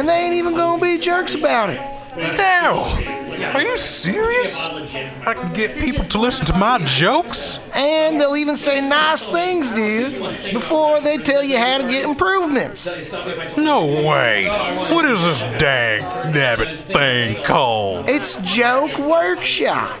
and they ain't even gonna be jerks about it. Daryl, are you serious? I can get people to listen to my jokes? And they'll even say nice things, dude, before they tell you how to get improvements. No way. What is this dag nabbit thing called? It's Joke Workshop.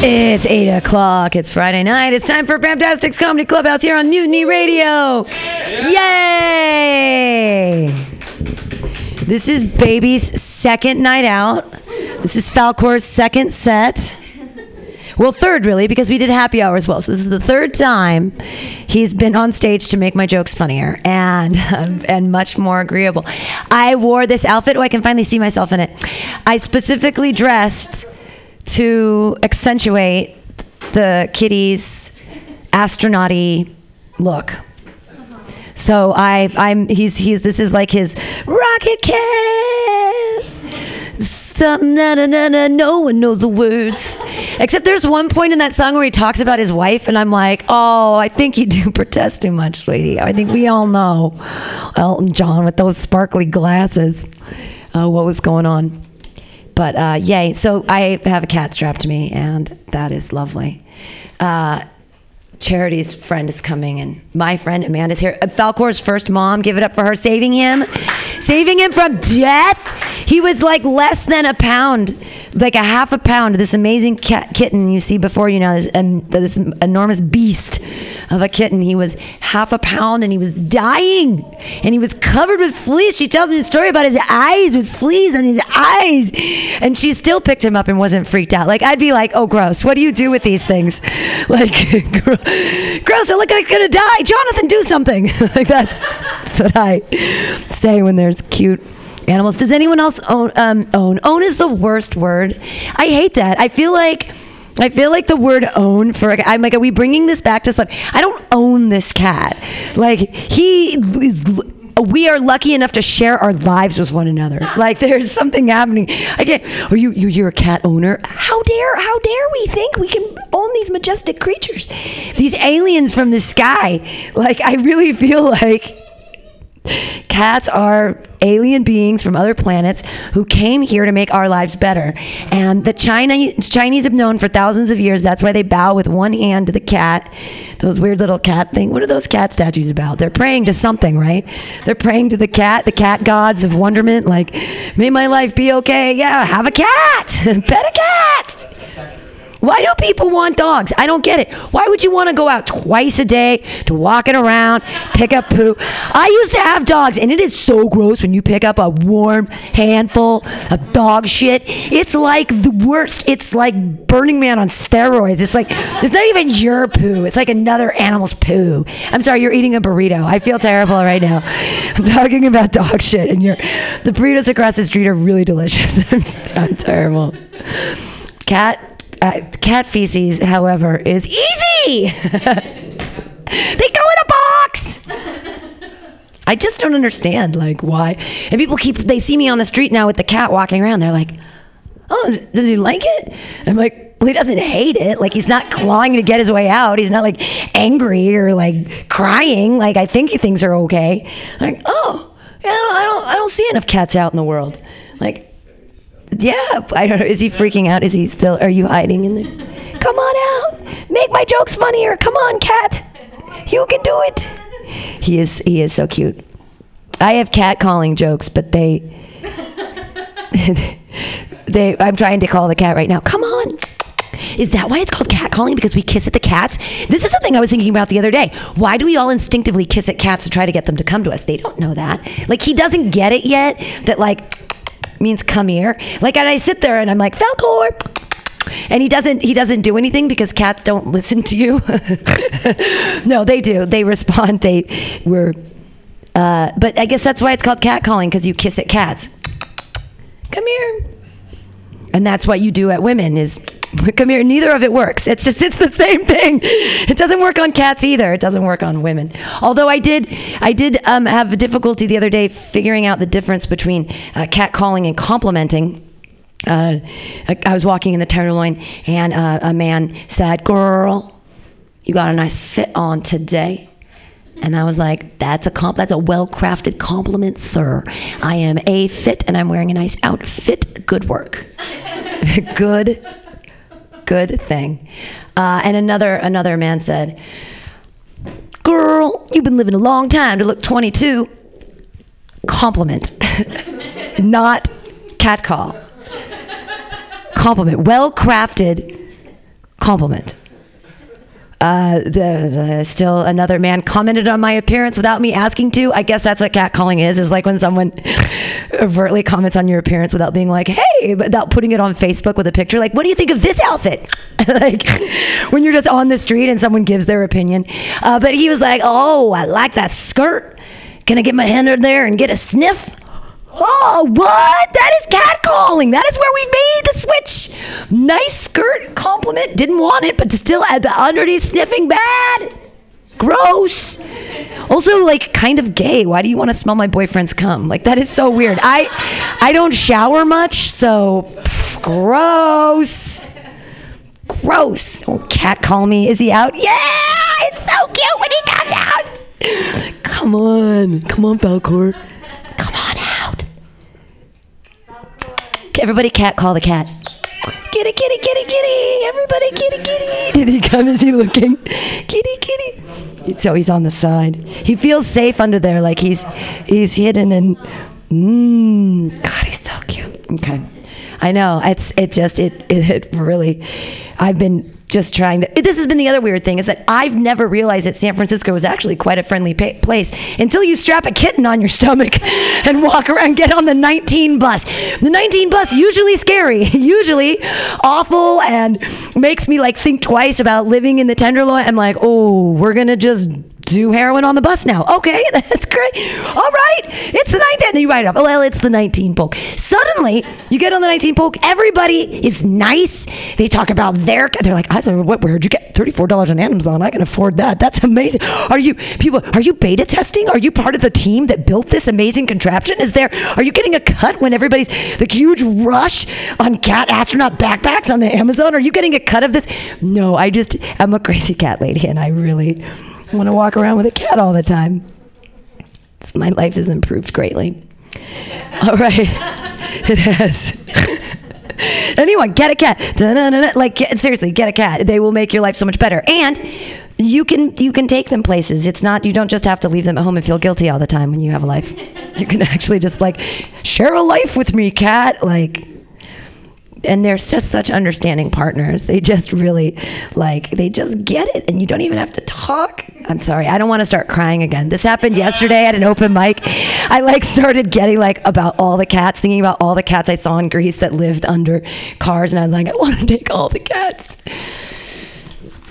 It's 8 o'clock. It's Friday night. It's time for Fantastics Comedy Clubhouse here on Mutiny Radio. Yay! This is Baby's second night out. This is Falcor's second set. Well, third, really, because we did happy hour as well. So this is the third time he's been on stage to make my jokes funnier and and much more agreeable. I wore this outfit. Oh, I can finally see myself in it. I specifically dressed to accentuate the kitty's astronauty look. So I, I'm he's he's this is like his rocket cat. Something na na na na. No one knows the words, except there's one point in that song where he talks about his wife, and I'm like, oh, I think you do protest too much, sweetie. I think we all know Elton John with those sparkly glasses. Uh, what was going on? But uh, yay! So I have a cat strapped to me, and that is lovely. Uh, Charity's friend is coming, and my friend Amanda's here. Uh, Falcor's first mom, give it up for her, saving him, saving him from death. He was like less than a pound, like a half a pound. This amazing cat kitten you see before you now, this, um, this enormous beast of a kitten. He was half a pound, and he was dying, and he was covered with fleas. She tells me a story about his eyes with fleas on his eyes, and she still picked him up and wasn't freaked out. Like I'd be like, "Oh, gross! What do you do with these things?" Like, gross! I look like I'm gonna die. Jonathan, do something. like that's that's what I say when there's cute animals. Does anyone else own? Um, own? Own is the worst word. I hate that. I feel like. I feel like the word own for I'm like, are we bringing this back to stuff? I don't own this cat. Like he is. We are lucky enough to share our lives with one another. Like there's something happening. I get. Are you you you're a cat owner? How dare how dare we think we can own these majestic creatures, these aliens from the sky? Like I really feel like Cats are alien beings from other planets who came here to make our lives better. And the China, Chinese have known for thousands of years that's why they bow with one hand to the cat. Those weird little cat thing. What are those cat statues about? They're praying to something, right? They're praying to the cat, the cat gods of wonderment. Like, may my life be okay. Yeah, have a cat. Pet a cat. Why do people want dogs? I don't get it. Why would you want to go out twice a day to walk it around, pick up poo? I used to have dogs, and it is so gross when you pick up a warm handful of dog shit. It's like the worst. It's like Burning Man on steroids. It's like it's not even your poo. It's like another animal's poo. I'm sorry, you're eating a burrito. I feel terrible right now. I'm talking about dog shit, and you're the burritos across the street are really delicious. I'm, I'm terrible. Cat uh, cat feces, however, is easy. they go in a box. I just don't understand, like, why. And people keep, they see me on the street now with the cat walking around. They're like, oh, does he like it? I'm like, well, he doesn't hate it. Like, he's not clawing to get his way out. He's not like angry or like crying. Like, I think things are okay. Like, oh, yeah, I don't, I don't, I don't see enough cats out in the world. Like, yeah, I don't know. Is he freaking out? Is he still? Are you hiding in there? Come on out. Make my jokes funnier. Come on, cat. You can do it. He is. He is so cute. I have cat calling jokes, but they. they. I'm trying to call the cat right now. Come on. Is that why it's called cat calling? Because we kiss at the cats? This is something I was thinking about the other day. Why do we all instinctively kiss at cats to try to get them to come to us? They don't know that. Like, he doesn't get it yet that, like, means come here. Like, and I sit there and I'm like, Falcor, And he doesn't he doesn't do anything because cats don't listen to you. no, they do. They respond. They were uh, but I guess that's why it's called cat calling because you kiss at cats. Come here. And that's what you do at women is come here. Neither of it works. It's just it's the same thing. It doesn't work on cats either. It doesn't work on women. Although I did I did um, have a difficulty the other day figuring out the difference between uh, cat calling and complimenting. Uh, I, I was walking in the Tenderloin and uh, a man said, "Girl, you got a nice fit on today." And I was like, "That's a comp. That's a well-crafted compliment, sir. I am a fit, and I'm wearing a nice outfit. Good work. good, good thing." Uh, and another another man said, "Girl, you've been living a long time to look 22." Compliment, not cat call. Compliment, well-crafted compliment. Uh, the, the- still another man commented on my appearance without me asking to. I guess that's what catcalling is. Is like when someone overtly comments on your appearance without being like, "Hey," without putting it on Facebook with a picture. Like, what do you think of this outfit? like when you're just on the street and someone gives their opinion. Uh, but he was like, "Oh, I like that skirt. Can I get my hand under there and get a sniff?" Oh, what? That is catcalling. That is where we made the switch. Nice skirt compliment. Didn't want it, but still underneath sniffing bad. Gross. Also, like, kind of gay. Why do you want to smell my boyfriend's cum? Like, that is so weird. I, I don't shower much, so pff, gross. Gross. Oh, cat call me. Is he out? Yeah, it's so cute when he comes out. Come on, come on, Falcor. Come on out. Everybody cat call the cat. Kitty, kitty, kitty, kitty. Everybody kitty, kitty. Did he come? Is he looking? Kitty, kitty. So he's on the side. He feels safe under there, like he's he's hidden and mmm. God, he's so cute. Okay. I know. It's it just it it really I've been just trying to this has been the other weird thing is that I've never realized that San Francisco was actually quite a friendly pa- place until you strap a kitten on your stomach and walk around get on the 19 bus. The 19 bus usually scary, usually awful and makes me like think twice about living in the Tenderloin. I'm like, "Oh, we're to just do heroin on the bus now. Okay, that's great. All right, it's the 19. Then you write it up. Well, it's the 19 polk. Suddenly, you get on the 19 polk. Everybody is nice. They talk about their. They're like, I thought, what? Where'd you get 34 dollars on Amazon? I can afford that. That's amazing. Are you people? Are you beta testing? Are you part of the team that built this amazing contraption? Is there? Are you getting a cut when everybody's the huge rush on cat astronaut backpacks on the Amazon? Are you getting a cut of this? No, I just I'm a crazy cat lady, and I really want to walk around with a cat all the time. It's- my life has improved greatly. All right, it has. Anyone, get a cat. Da-na-na-na. Like get, seriously, get a cat. They will make your life so much better. And you can you can take them places. It's not you don't just have to leave them at home and feel guilty all the time when you have a life. You can actually just like share a life with me, cat. Like and they're just such understanding partners. They just really like they just get it, and you don't even have to talk. I'm sorry, I don't want to start crying again. This happened yesterday at an open mic. I like started getting like about all the cats, thinking about all the cats I saw in Greece that lived under cars, and I was like, I want to take all the cats.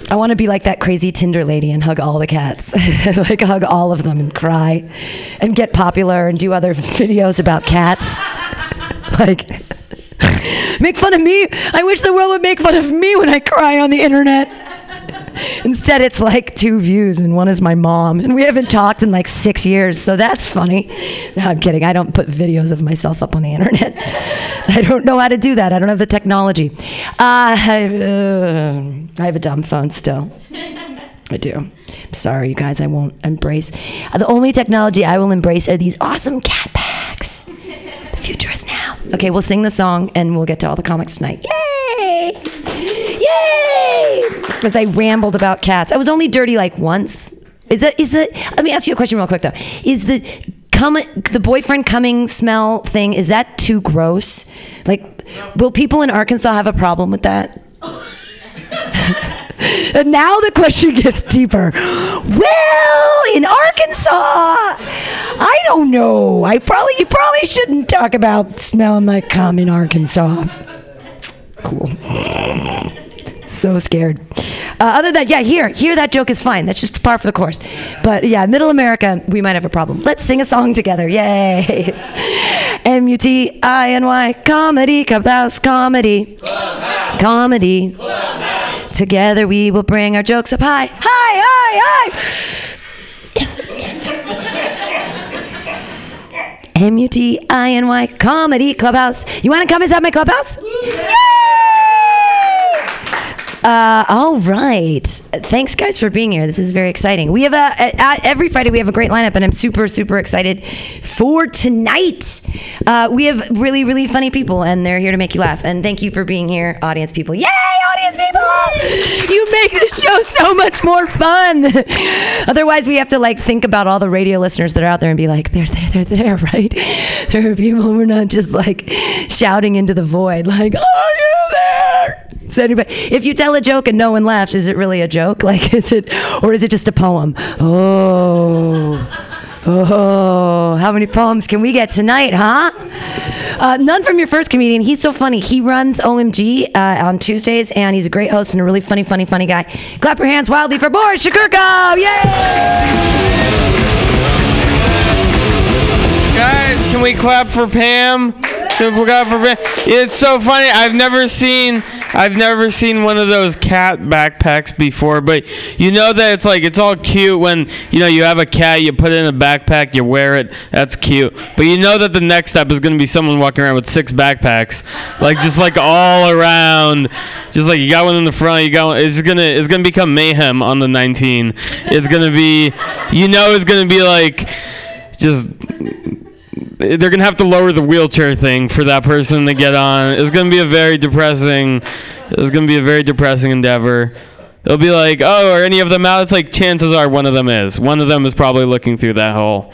I want to be like that crazy Tinder lady and hug all the cats, like hug all of them and cry, and get popular and do other videos about cats, like. make fun of me. I wish the world would make fun of me when I cry on the internet. Instead, it's like two views, and one is my mom, and we haven't talked in like six years, so that's funny. No, I'm kidding. I don't put videos of myself up on the internet. I don't know how to do that. I don't have the technology. Uh, I, uh, I have a dumb phone still. I do. I'm sorry, you guys. I won't embrace. The only technology I will embrace are these awesome cat packs. The future. Okay, we'll sing the song and we'll get to all the comics tonight. Yay! Yay! As I rambled about cats. I was only dirty like once. Is it is it let me ask you a question real quick though. Is the come the boyfriend coming smell thing, is that too gross? Like will people in Arkansas have a problem with that? And now the question gets deeper. Well, in Arkansas, I don't know. I probably you probably shouldn't talk about smelling like cum in Arkansas. Cool. so scared. Uh, other than yeah, here, here that joke is fine. That's just par for the course. But yeah, Middle America, we might have a problem. Let's sing a song together. Yay! M U T I N Y comedy, clubhouse comedy, comedy. Together we will bring our jokes up high, high, high, high. M U T I N Y comedy clubhouse. You want to come inside my clubhouse? Yay! Uh, all right. Thanks, guys, for being here. This is very exciting. We have a, a, every Friday we have a great lineup, and I'm super super excited for tonight. Uh, we have really really funny people, and they're here to make you laugh. And thank you for being here, audience people. Yay, audience people! You make the show so much more fun. Otherwise, we have to like think about all the radio listeners that are out there and be like, they're there, they're there, right? There are people. We're not just like shouting into the void, like, are you there? So anybody, if you tell a joke and no one laughs, is it really a joke? Like, is it, or is it just a poem? Oh, oh, how many poems can we get tonight, huh? Uh, none from your first comedian. He's so funny. He runs OMG uh, on Tuesdays, and he's a great host and a really funny, funny, funny guy. Clap your hands wildly for Boris Shakurko! Yay! Guys, can we clap for Pam? Can we clap for Pam? It's so funny. I've never seen I've never seen one of those cat backpacks before, but you know that it's like it's all cute when you know you have a cat, you put it in a backpack, you wear it. That's cute. But you know that the next step is going to be someone walking around with six backpacks, like just like all around, just like you got one in the front, you got one. It's gonna it's gonna become mayhem on the 19. It's gonna be, you know, it's gonna be like just they're gonna have to lower the wheelchair thing for that person to get on. It's gonna be a very depressing. It's gonna be a very depressing endeavor. It'll be like, oh, are any of them out? It's like chances are one of them is. One of them is probably looking through that hole.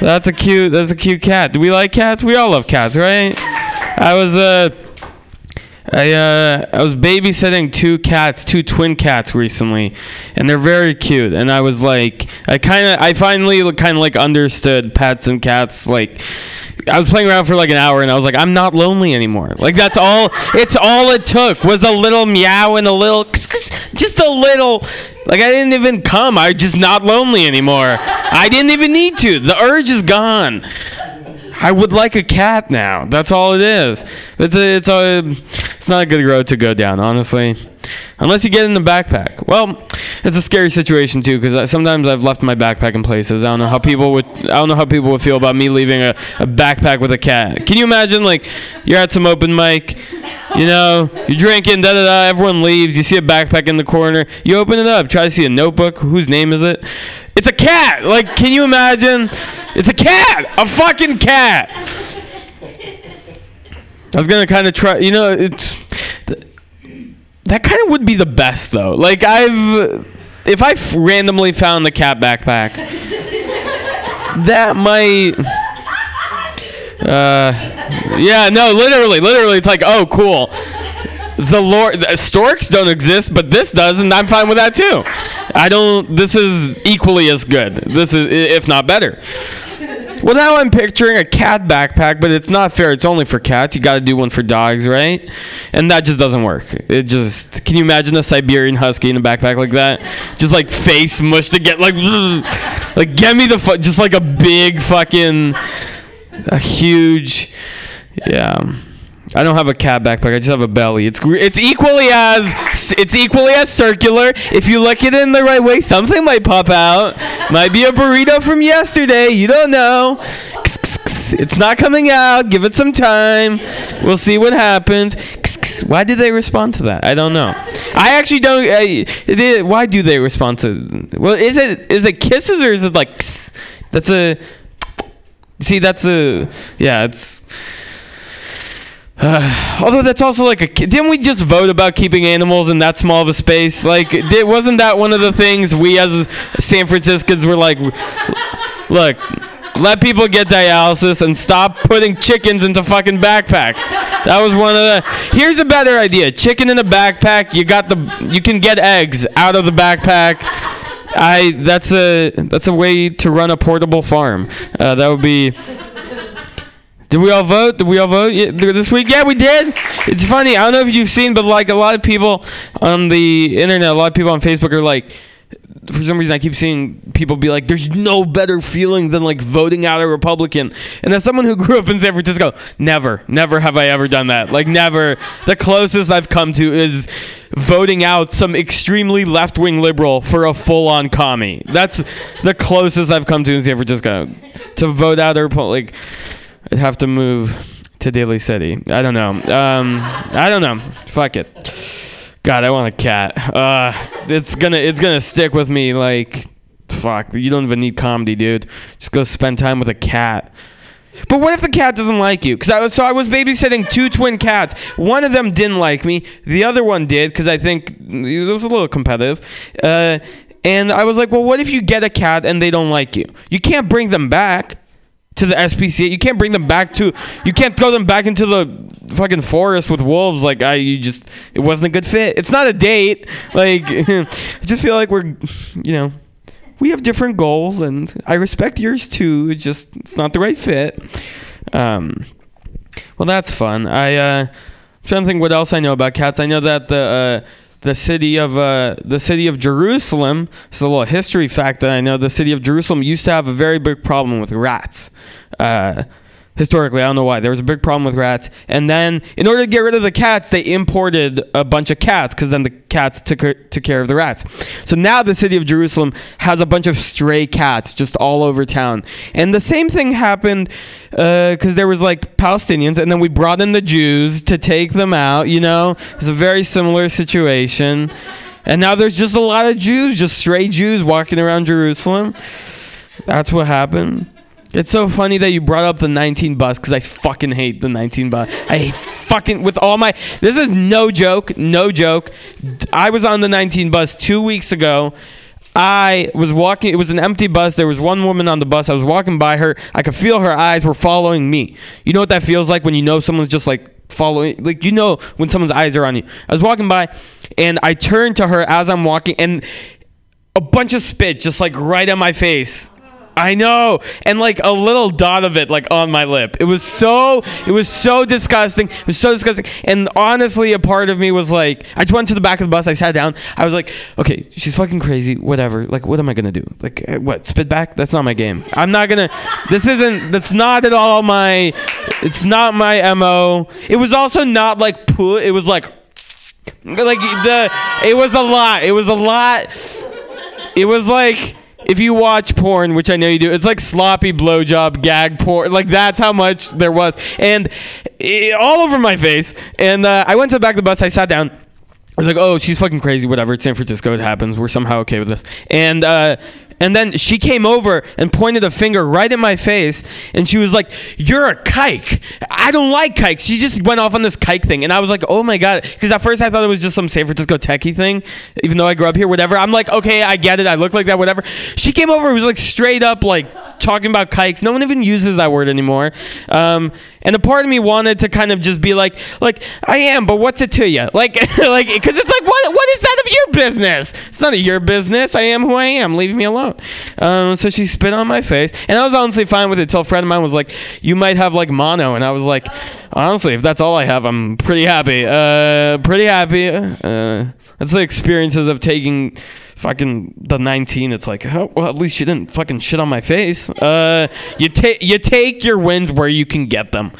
That's a cute. That's a cute cat. Do we like cats? We all love cats, right? I was uh. I uh, I was babysitting two cats, two twin cats recently, and they're very cute. And I was like, I kind of, I finally kind of like understood pets and cats. Like, I was playing around for like an hour, and I was like, I'm not lonely anymore. Like that's all. It's all it took was a little meow and a little, just a little. Like I didn't even come. I'm just not lonely anymore. I didn't even need to. The urge is gone. I would like a cat now. That's all it is. It's a, it's a, it's not a good road to go down, honestly. Unless you get in the backpack. Well, it's a scary situation too because sometimes I've left my backpack in places. I don't know how people would. I don't know how people would feel about me leaving a, a backpack with a cat. Can you imagine like you're at some open mic, you know, you're drinking, da da da. Everyone leaves. You see a backpack in the corner. You open it up. Try to see a notebook. Whose name is it? It's a cat. Like, can you imagine? It's a cat. A fucking cat. I was gonna kind of try. You know, it's that kind of would be the best though. Like I've, if I randomly found the cat backpack, that might. Uh, yeah, no, literally, literally, it's like, oh, cool. The Lord, the storks don't exist, but this does, and I'm fine with that too. I don't. This is equally as good. This is, if not better. Well, now I'm picturing a cat backpack, but it's not fair. It's only for cats. You got to do one for dogs, right? And that just doesn't work. It just. Can you imagine a Siberian husky in a backpack like that? Just like face mushed to get like, like get me the fu- just like a big fucking, a huge, yeah. I don't have a cat backpack. I just have a belly. It's it's equally as it's equally as circular. If you look at it in the right way, something might pop out. Might be a burrito from yesterday. You don't know. It's not coming out. Give it some time. We'll see what happens. Why did they respond to that? I don't know. I actually don't. I, why do they respond to? Well, is it is it kisses or is it like? That's a. See, that's a. Yeah, it's. Although that's also like a didn't we just vote about keeping animals in that small of a space? Like, did, wasn't that one of the things we as San Franciscans were like, look, let people get dialysis and stop putting chickens into fucking backpacks. That was one of the. Here's a better idea: chicken in a backpack. You got the. You can get eggs out of the backpack. I. That's a. That's a way to run a portable farm. Uh, that would be. Did we all vote? Did we all vote this week? Yeah, we did. It's funny. I don't know if you've seen, but like a lot of people on the internet, a lot of people on Facebook are like, for some reason, I keep seeing people be like, "There's no better feeling than like voting out a Republican." And as someone who grew up in San Francisco, never, never have I ever done that. Like, never. The closest I've come to is voting out some extremely left-wing liberal for a full-on commie. That's the closest I've come to in San Francisco to vote out a Republican. Like, I'd have to move to Daly City. I don't know. Um, I don't know. Fuck it. God, I want a cat. Uh, it's gonna it's gonna stick with me. Like, fuck. You don't even need comedy, dude. Just go spend time with a cat. But what if the cat doesn't like you? Because I was so I was babysitting two twin cats. One of them didn't like me. The other one did because I think it was a little competitive. Uh, and I was like, well, what if you get a cat and they don't like you? You can't bring them back to the SPCA. You can't bring them back to. You can't throw them back into the fucking forest with wolves. Like I, you just it wasn't a good fit. It's not a date. Like I just feel like we're, you know, we have different goals, and I respect yours too. It's just it's not the right fit. Um, well, that's fun. I uh, I'm trying to think what else I know about cats. I know that the. Uh, the city of uh, the city of Jerusalem. It's a little history fact that I know. The city of Jerusalem used to have a very big problem with rats. Uh, historically, I don't know why. There was a big problem with rats, and then in order to get rid of the cats, they imported a bunch of cats because then the cats took took care of the rats. So now the city of Jerusalem has a bunch of stray cats just all over town, and the same thing happened uh, because there was like Palestinians, and then we brought in the Jews to take them out. You know, it's a very similar situation. And now there's just a lot of Jews, just stray Jews walking around Jerusalem. That's what happened. It's so funny that you brought up the 19 bus because I fucking hate the 19 bus. I fucking with all my. This is no joke, no joke. I was on the 19 bus two weeks ago. I was walking. It was an empty bus. There was one woman on the bus. I was walking by her. I could feel her eyes were following me. You know what that feels like when you know someone's just like following. Like you know when someone's eyes are on you. I was walking by, and I turned to her as I'm walking, and a bunch of spit just like right on my face. I know, and like a little dot of it, like on my lip. It was so, it was so disgusting. It was so disgusting. And honestly, a part of me was like, I just went to the back of the bus. I sat down. I was like, okay, she's fucking crazy. Whatever. Like, what am I gonna do? Like, eh, what? Spit back? That's not my game. I'm not gonna. This isn't. That's not at all my. It's not my mo. It was also not like put. It was like, like the. It was a lot. It was a lot. It was like if you watch porn, which I know you do, it's like sloppy blowjob gag porn. Like that's how much there was, and it, all over my face. And uh, I went to the back of the bus. I sat down. I was like, "Oh, she's fucking crazy. Whatever. It's San Francisco. It happens. We're somehow okay with this." And uh, and then she came over and pointed a finger right in my face, and she was like, "You're a kike. I don't like kikes." She just went off on this kike thing, and I was like, "Oh my god!" Because at first I thought it was just some San Francisco techie thing, even though I grew up here. Whatever. I'm like, okay, I get it. I look like that. Whatever. She came over. It was like straight up like talking about kikes. No one even uses that word anymore. Um, and a part of me wanted to kind of just be like, like I am, but what's it to you? Like, like, because it's like, what, of your business? It's none of your business. I am who I am. Leave me alone. Um, so she spit on my face, and I was honestly fine with it. until a friend of mine was like, "You might have like mono," and I was like, honestly, if that's all I have, I'm pretty happy. Uh, pretty happy. Uh, that's the experiences of taking fucking the 19 it's like oh, well at least you didn't fucking shit on my face uh you take you take your wins where you can get them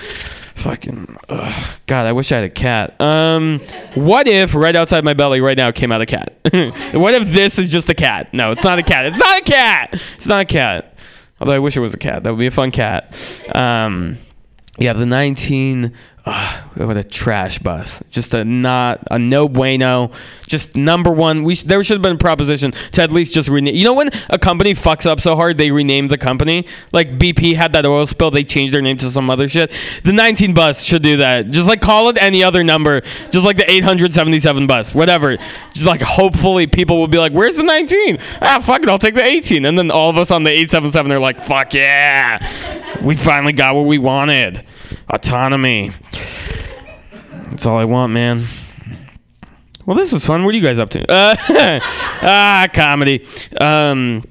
fucking ugh. god i wish i had a cat. Um what if right outside my belly right now came out a cat? What if this is just a cat? No it's not a cat. It's not a cat! It's not a cat. Although i wish it was a cat. That would be a fun cat. Um yeah the 19 Ugh, what a trash bus. Just a not a no bueno. Just number one. We there should have been a proposition to at least just rename. You know when a company fucks up so hard they rename the company. Like BP had that oil spill, they changed their name to some other shit. The 19 bus should do that. Just like call it any other number. Just like the 877 bus, whatever. Just like hopefully people will be like, "Where's the 19? Ah, fuck it, I'll take the 18." And then all of us on the 877 are like, "Fuck yeah, we finally got what we wanted." Autonomy. That's all I want, man. Well, this was fun. What are you guys up to? Uh, ah, comedy. Um,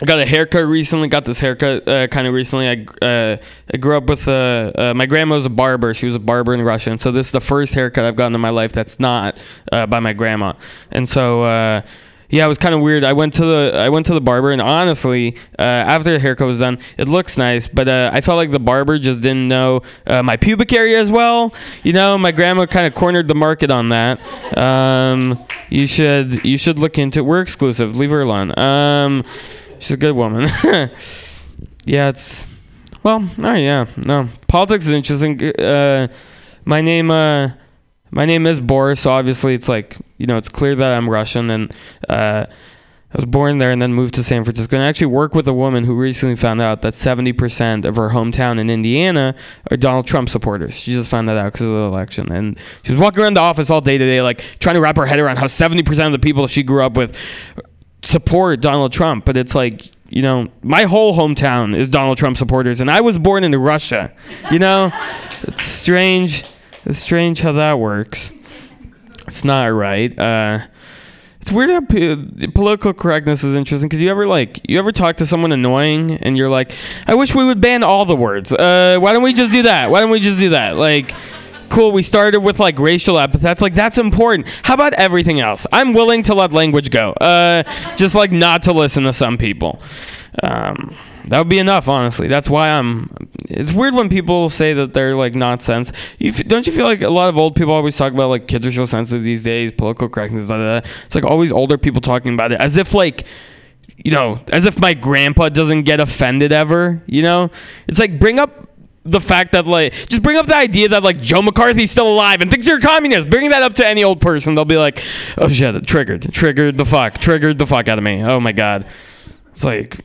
I got a haircut recently. Got this haircut uh, kind of recently. I uh, I grew up with uh, my grandma was a barber. She was a barber in Russia, and so this is the first haircut I've gotten in my life that's not uh, by my grandma. And so uh, yeah, it was kind of weird. I went to the I went to the barber, and honestly, uh, after the haircut was done, it looks nice, but uh, I felt like the barber just didn't know uh, my pubic area as well. You know, my grandma kind of cornered the market on that. Um, you should you should look into. We're exclusive. Leave her alone. Um, she's a good woman. yeah, it's well, oh yeah, no. Politics is interesting. Uh, my name, uh, my name is Boris. So obviously, it's like you know, it's clear that I'm Russian, and uh, I was born there and then moved to San Francisco. And I actually work with a woman who recently found out that 70% of her hometown in Indiana are Donald Trump supporters. She just found that out because of the election, and she was walking around the office all day today, like trying to wrap her head around how 70% of the people she grew up with support Donald Trump, but it's like, you know, my whole hometown is Donald Trump supporters, and I was born in Russia. You know, it's strange. It's strange how that works. It's not right. Uh, it's weird how p- political correctness is interesting because you ever like you ever talk to someone annoying and you're like, I wish we would ban all the words. Uh, why don't we just do that? Why don't we just do that? Like cool we started with like racial epithets like that's important how about everything else i'm willing to let language go uh, just like not to listen to some people um, that would be enough honestly that's why i'm it's weird when people say that they're like not sense you f- don't you feel like a lot of old people always talk about like kids are so sensitive these days political correctness blah, blah, blah. it's like always older people talking about it as if like you know as if my grandpa doesn't get offended ever you know it's like bring up the fact that like just bring up the idea that like Joe McCarthy's still alive and thinks you're a communist. Bring that up to any old person, they'll be like, "Oh shit, triggered, triggered the fuck, triggered the fuck out of me." Oh my god, it's like.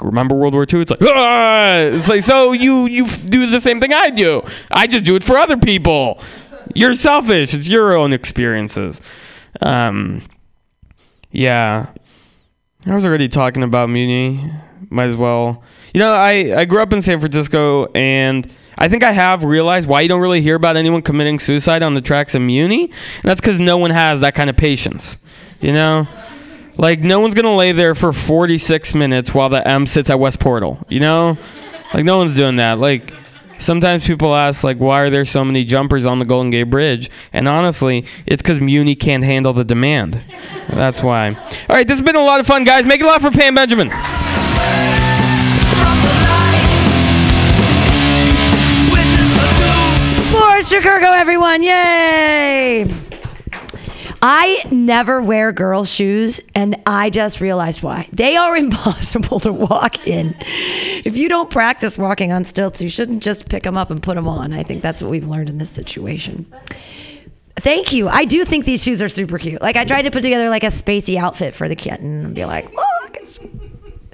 Remember World War II? It's like, ah! it's like, so you you do the same thing I do. I just do it for other people. You're selfish. It's your own experiences. Um, yeah. I was already talking about Muni. Might as well. You know, I, I grew up in San Francisco, and I think I have realized why you don't really hear about anyone committing suicide on the tracks of Muni. And that's because no one has that kind of patience. You know? Like, no one's to lay there for 46 minutes while the M sits at West Portal. You know? Like, no one's doing that. Like, sometimes people ask, like, why are there so many jumpers on the Golden Gate Bridge? And honestly, it's because Muni can't handle the demand. That's why. All right, this has been a lot of fun, guys. Make it loud for Pam Benjamin. Chicago, everyone. Yay! I never wear girls' shoes, and I just realized why. They are impossible to walk in. If you don't practice walking on stilts, you shouldn't just pick them up and put them on. I think that's what we've learned in this situation. Thank you. I do think these shoes are super cute. Like I tried to put together like a spacey outfit for the kitten and be like, look, it's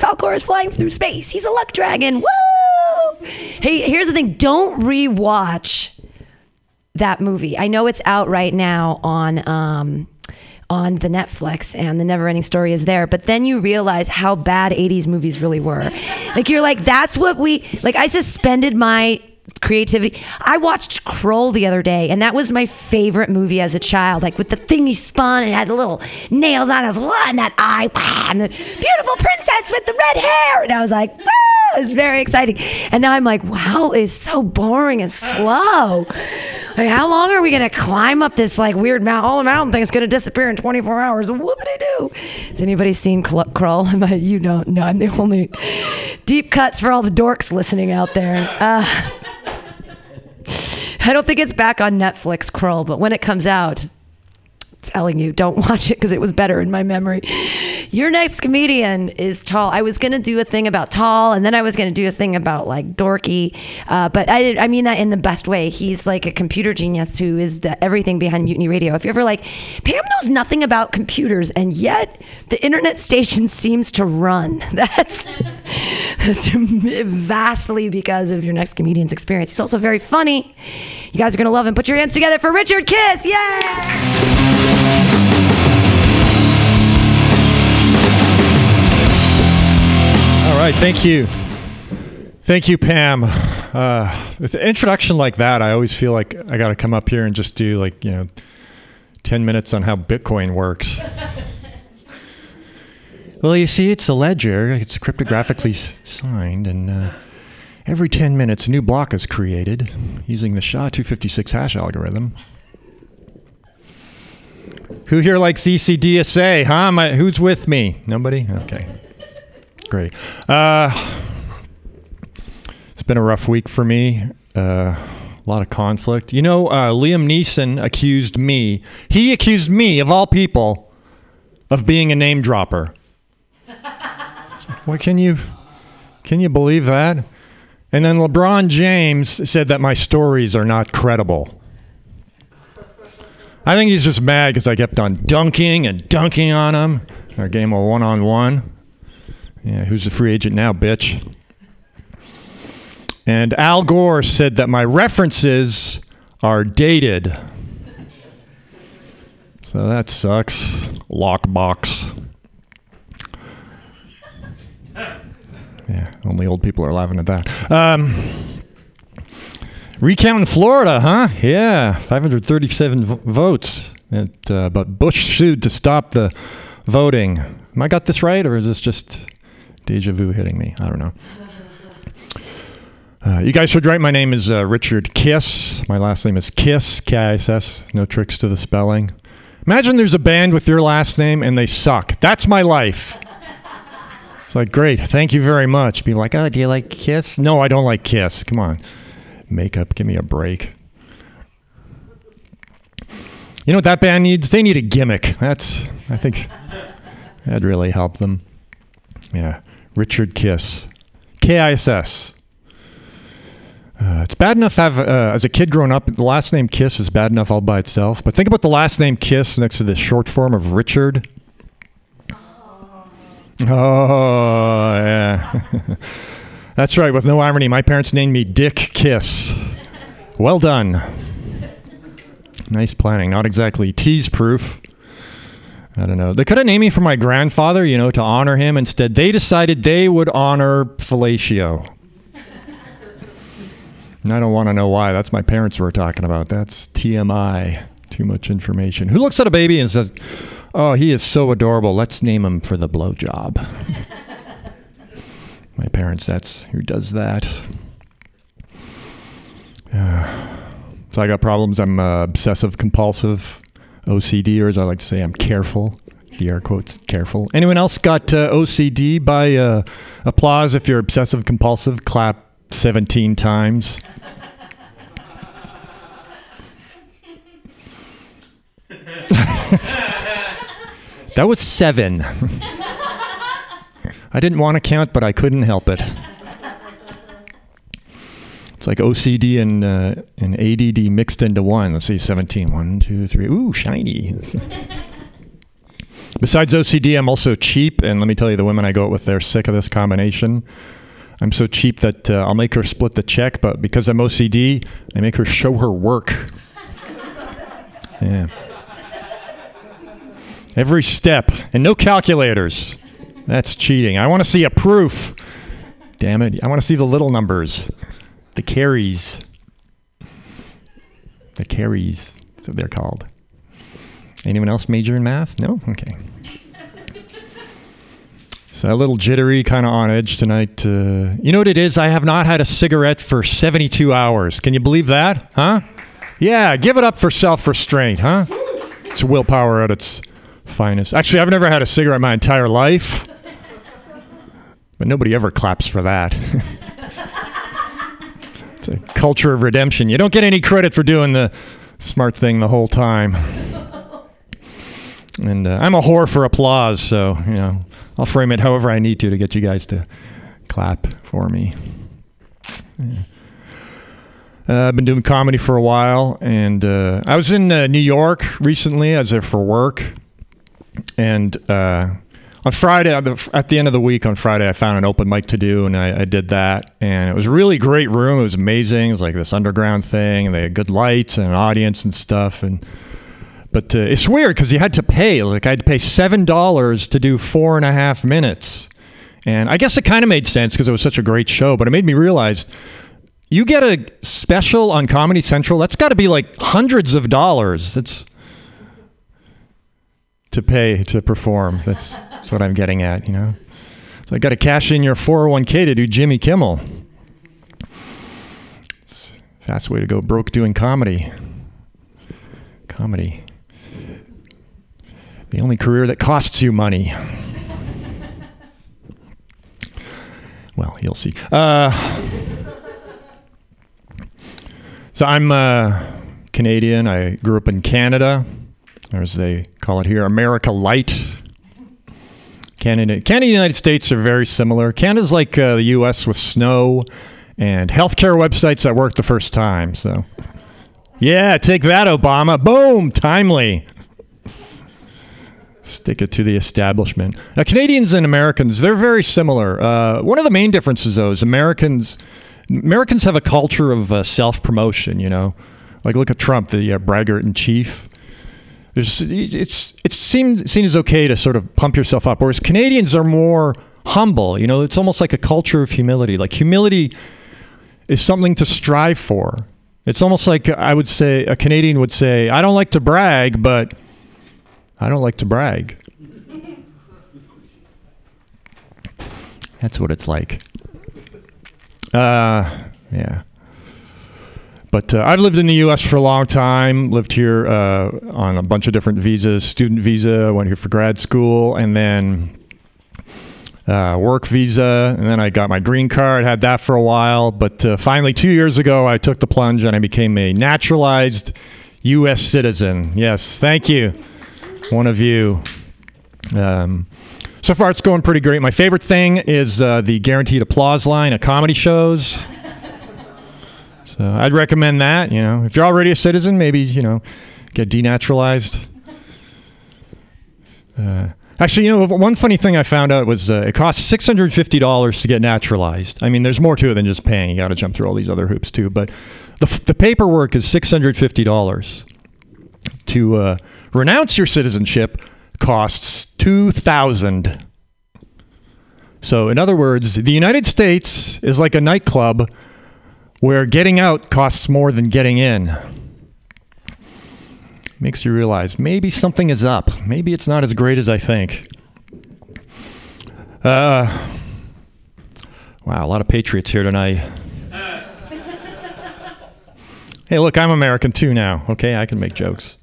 Falcor is flying through space. He's a luck dragon. Woo! Hey, here's the thing. Don't rewatch that movie. I know it's out right now on um, on the Netflix, and the Never Ending Story is there. But then you realize how bad '80s movies really were. Like you're like, that's what we like. I suspended my creativity. I watched Krull the other day, and that was my favorite movie as a child. Like with the thing he spun and had the little nails on his and that eye, and the beautiful princess with the red hair. And I was like! It was very exciting. And now I'm like, wow, it's so boring and slow. Like, how long are we gonna climb up this like weird mountain? Oh, the mountain thing's gonna disappear in 24 hours. What would I do? Has anybody seen Cl-? You don't know. I'm the only deep cuts for all the dorks listening out there. Uh, I don't think it's back on Netflix, Krull, but when it comes out, telling you, don't watch it because it was better in my memory. Your next comedian is tall. I was gonna do a thing about tall, and then I was gonna do a thing about like dorky, uh, but I did, I mean that in the best way. He's like a computer genius who is the everything behind Mutiny Radio. If you're ever like, Pam knows nothing about computers, and yet the internet station seems to run. That's that's vastly because of your next comedian's experience. He's also very funny. You guys are gonna love him. Put your hands together for Richard Kiss. Yay! Right, thank you. Thank you, Pam. Uh, with an introduction like that, I always feel like I got to come up here and just do like, you know, 10 minutes on how Bitcoin works. Well, you see, it's a ledger. It's cryptographically signed, and uh, every 10 minutes, a new block is created using the SHA-256 hash algorithm. Who here likes ECDSA? Huh? Who's with me? Nobody? Okay. Great. Uh, it's been a rough week for me. Uh, a lot of conflict. You know, uh, Liam Neeson accused me. He accused me, of all people, of being a name dropper. What can you can you believe that? And then LeBron James said that my stories are not credible. I think he's just mad because I kept on dunking and dunking on him. Our game of one on one. Yeah, who's a free agent now, bitch? And Al Gore said that my references are dated. So that sucks. Lockbox. Yeah, only old people are laughing at that. Um, recount in Florida, huh? Yeah, 537 vo- votes. It, uh, but Bush sued to stop the voting. Am I got this right, or is this just deja vu hitting me? I don't know. Uh, you guys should write. My name is uh, Richard Kiss. My last name is Kiss, K I S S. No tricks to the spelling. Imagine there's a band with your last name and they suck. That's my life. It's like, great, thank you very much. People like, oh, do you like Kiss? No, I don't like Kiss. Come on. Makeup, give me a break. You know what that band needs? They need a gimmick. That's, I think, that'd really help them. Yeah. Richard Kiss. K I S S. Uh, it's bad enough have, uh, as a kid growing up, the last name Kiss is bad enough all by itself. But think about the last name Kiss next to the short form of Richard. Oh, yeah. That's right, with no irony. My parents named me Dick Kiss. Well done. Nice planning. Not exactly tease proof. I don't know. They could have named me for my grandfather, you know, to honor him. Instead, they decided they would honor fellatio. And I don't want to know why. That's my parents we're talking about. That's TMI. Too much information. Who looks at a baby and says, "Oh, he is so adorable. Let's name him for the blowjob." my parents. That's who does that. Uh, so I got problems. I'm uh, obsessive compulsive, OCD, or as I like to say, I'm careful. The air quotes, careful. Anyone else got uh, OCD? By uh, applause if you're obsessive compulsive. Clap 17 times. that was seven. I didn't want to count, but I couldn't help it. It's like OCD and uh, and ADD mixed into one. Let's see, 17. One, two, three. Ooh, shiny. Besides OCD, I'm also cheap, and let me tell you, the women I go out with, they're sick of this combination. I'm so cheap that uh, I'll make her split the check, but because I'm OCD, I make her show her work. Yeah. Every step, and no calculators. That's cheating. I want to see a proof. Damn it. I want to see the little numbers, the carries. The carries, what they're called. Anyone else major in math? No? Okay. So a little jittery, kind of on edge tonight. Uh, you know what it is? I have not had a cigarette for 72 hours. Can you believe that? Huh? Yeah, give it up for self restraint, huh? It's willpower at its finest. Actually, I've never had a cigarette my entire life, but nobody ever claps for that. it's a culture of redemption. You don't get any credit for doing the smart thing the whole time. And uh, I'm a whore for applause, so, you know, I'll frame it however I need to to get you guys to clap for me. Yeah. Uh, I've been doing comedy for a while, and uh, I was in uh, New York recently. I was there for work, and uh, on Friday, at the, end of the week, on Friday, I found an open mic to do, and I, I did that, and it was a really great room. It was amazing. It was like this underground thing, and they had good lights and an audience and stuff, and but uh, it's weird because you had to pay. Like I had to pay seven dollars to do four and a half minutes, and I guess it kind of made sense because it was such a great show. But it made me realize you get a special on Comedy Central. That's got to be like hundreds of dollars. It's to pay to perform. That's, that's what I'm getting at, you know. So I got to cash in your 401k to do Jimmy Kimmel. It's a fast way to go broke doing comedy. Comedy. The only career that costs you money. Well, you'll see. Uh, so I'm uh, Canadian. I grew up in Canada, or as they call it here, America Light. Canada, Canada and the United States are very similar. Canada's like uh, the U.S. with snow and healthcare websites that work the first time. So, yeah, take that, Obama. Boom, timely. Stick it to the establishment. Canadians and Americans, they're very similar. Uh, one of the main differences, though, is Americans. Americans have a culture of uh, self promotion. You know, like look at Trump, the uh, braggart in chief. There's, it's it's seen seen as okay to sort of pump yourself up, whereas Canadians are more humble. You know, it's almost like a culture of humility. Like humility is something to strive for. It's almost like I would say a Canadian would say, "I don't like to brag, but." I don't like to brag. That's what it's like. Uh, yeah. But uh, I've lived in the U.S. for a long time. Lived here uh, on a bunch of different visas: student visa, went here for grad school, and then uh, work visa. And then I got my green card. Had that for a while, but uh, finally, two years ago, I took the plunge and I became a naturalized U.S. citizen. Yes, thank you one of you. Um, so far, it's going pretty great. My favorite thing is uh, the guaranteed applause line at comedy shows. So I'd recommend that. You know, if you're already a citizen, maybe you know, get denaturalized. Uh, actually, you know, one funny thing I found out was uh, it costs six hundred fifty dollars to get naturalized. I mean, there's more to it than just paying. You got to jump through all these other hoops too. But the the paperwork is six hundred fifty dollars to uh, renounce your citizenship costs 2000 so in other words the united states is like a nightclub where getting out costs more than getting in. Makes you realize maybe something is up. Maybe it's not as great as i think. Uh, wow a lot of patriots here tonight. Hey look i'm american too now okay? I can make jokes.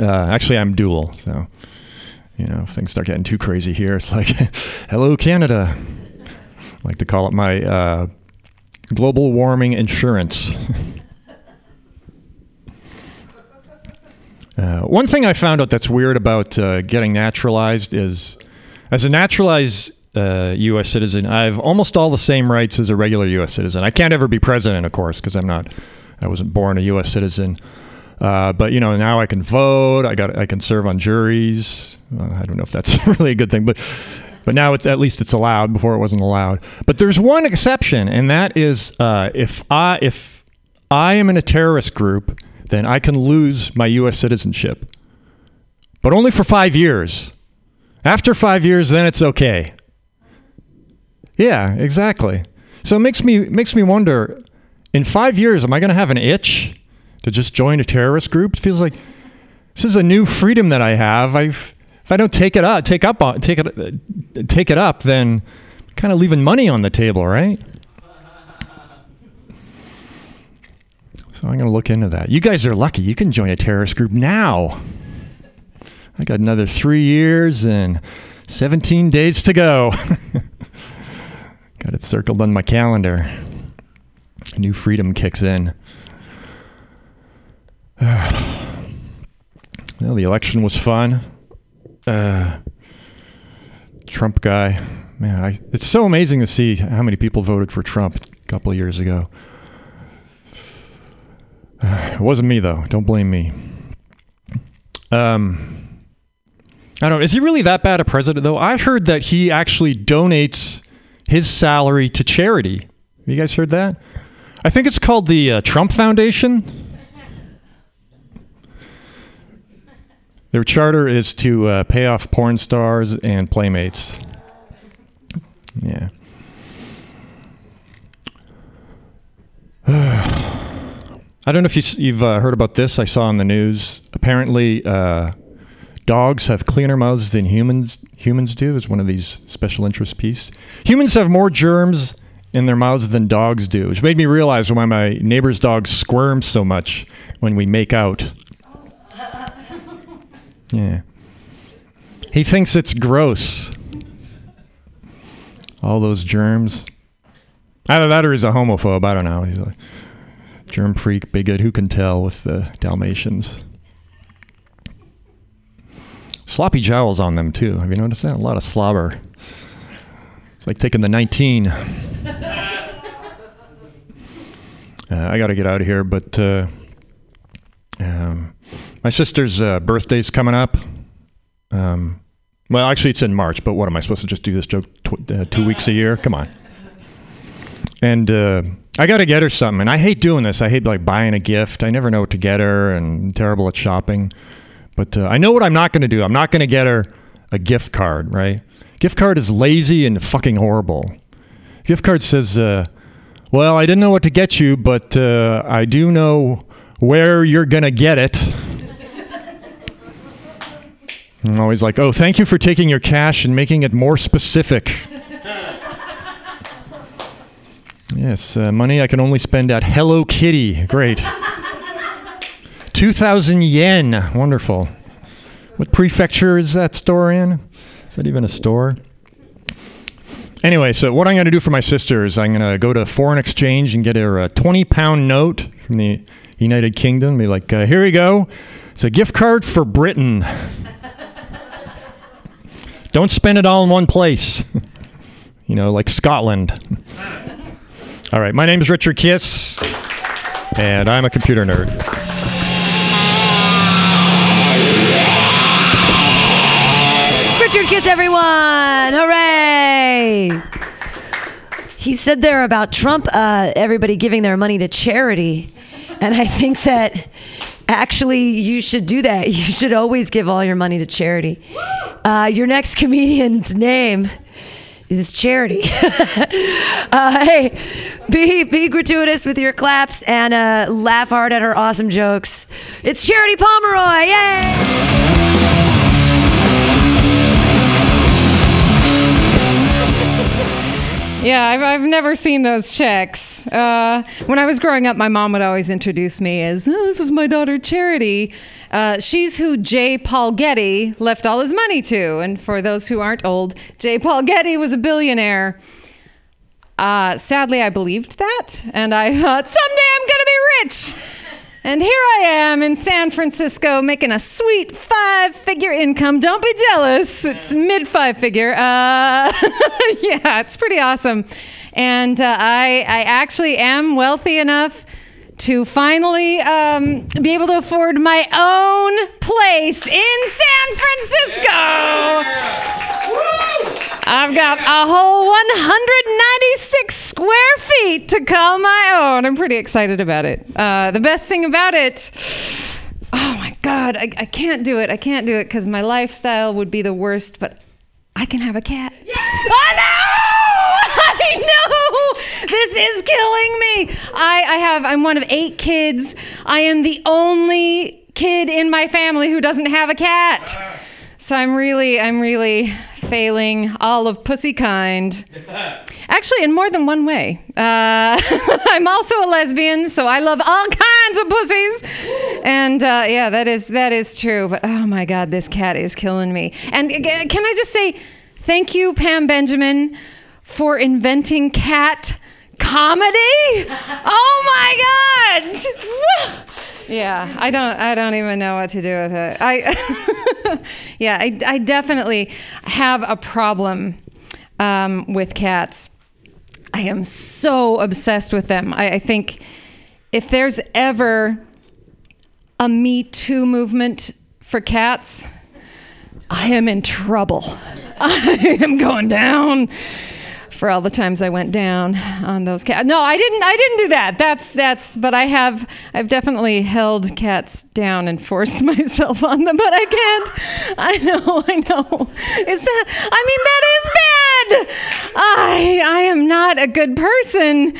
Uh, actually, I'm dual, so you know, if things start getting too crazy here, it's like, "Hello, Canada." I like to call it my uh, global warming insurance. uh, one thing I found out that's weird about uh, getting naturalized is, as a naturalized uh, U.S. citizen, I have almost all the same rights as a regular U.S. citizen. I can't ever be president, of course, because I'm not. I wasn't born a U.S. citizen. Uh, but you know, now I can vote. I got I can serve on juries. I don't know if that's really a good thing, but but now it's at least it's allowed. Before it wasn't allowed. But there's one exception, and that is uh, if I if I am in a terrorist group, then I can lose my U.S. citizenship, but only for five years. After five years, then it's okay. Yeah, exactly. So it makes me makes me wonder. In five years, am I going to have an itch? to just join a terrorist group. It feels like this is a new freedom that I have. I've if I don't take it up, take up on, take it, uh, take it up, then kind of leaving money on the table, right? So I'm going to look into that. You guys are lucky. You can join a terrorist group now. I got another three years and 17 days to go. got it circled on my calendar. New freedom kicks in. well, the election was fun. Uh, Trump guy, man, I, it's so amazing to see how many people voted for Trump a couple of years ago. It wasn't me though. Don't blame me. Um, I don't. Is he really that bad a president though? I heard that he actually donates his salary to charity. You guys heard that? I think it's called the uh, Trump Foundation. Their charter is to uh, pay off porn stars and playmates. Yeah. I don't know if you, have uh, heard about this. I saw on the news. Apparently, uh, dogs have cleaner mouths than humans humans do. Is one of these special interest piece. Humans have more germs in their mouths than dogs do, which made me realize why my neighbor's dog squirms so much when we make out. Yeah. He thinks it's gross. All those germs. Either that or he's a homophobe. I don't know. He's a germ freak, bigot. Who can tell with the Dalmatians? Sloppy jowls on them, too. Have you noticed that? A lot of slobber. It's like taking the 19. Uh, I got to get out of here, but uh, um, my sister's uh, birthday's coming up. Um, well, actually, it's in March, but what am I supposed to just do this joke tw- uh, two weeks a year? Come on. And uh, I got to get her something. And I hate doing this. I hate like buying a gift. I never know what to get her and I'm terrible at shopping. But uh, I know what I'm not going to do. I'm not going to get her a gift card, right? Gift card is lazy and fucking horrible. Gift card says, uh, well, I didn't know what to get you, but uh, I do know where you're going to get it. I'm always like, oh, thank you for taking your cash and making it more specific. yes, uh, money I can only spend at Hello Kitty. Great. 2,000 yen. Wonderful. What prefecture is that store in? Is that even a store? Anyway, so what I'm going to do for my sister is I'm going to go to foreign exchange and get her a 20 pound note from the United Kingdom. Be like, uh, here you go. It's a gift card for Britain. Don't spend it all in one place. you know, like Scotland. all right, my name is Richard Kiss, and I'm a computer nerd. Richard Kiss, everyone! Hooray! He said there about Trump, uh, everybody giving their money to charity. And I think that actually you should do that. You should always give all your money to charity. Uh, your next comedian's name is charity. uh, hey, be be gratuitous with your claps and uh, laugh hard at her awesome jokes. It's Charity Pomeroy! Yay! Yeah, I've, I've never seen those checks. Uh, when I was growing up, my mom would always introduce me as, oh, this is my daughter Charity. Uh, she's who J. Paul Getty left all his money to. And for those who aren't old, J. Paul Getty was a billionaire. Uh, sadly, I believed that. And I thought, someday I'm going to be rich. And here I am in San Francisco making a sweet five figure income. Don't be jealous. It's mid five figure. Uh, yeah, it's pretty awesome. And uh, I, I actually am wealthy enough to finally um, be able to afford my own place in San Francisco. I've got a whole 196 square feet to call my own. I'm pretty excited about it. Uh, the best thing about it, oh my God, I, I can't do it. I can't do it because my lifestyle would be the worst, but I can have a cat. I know! I know! This is killing me. I, I have, I'm one of eight kids. I am the only kid in my family who doesn't have a cat. So I'm really, I'm really failing all of pussy kind. Actually, in more than one way. Uh, I'm also a lesbian, so I love all kinds of pussies. And uh, yeah, that is that is true. But oh my God, this cat is killing me. And uh, can I just say, thank you, Pam Benjamin, for inventing cat comedy. Oh my God. Yeah, I don't. I don't even know what to do with it. I, yeah, I, I definitely have a problem um, with cats. I am so obsessed with them. I, I think if there's ever a Me Too movement for cats, I am in trouble. I am going down for all the times I went down on those cats. No, I didn't. I didn't do that. That's that's. But I have. I've definitely held cats down and forced myself on them. But I can't. I know. I know. Is that? I mean, that is bad. I I am not a good person.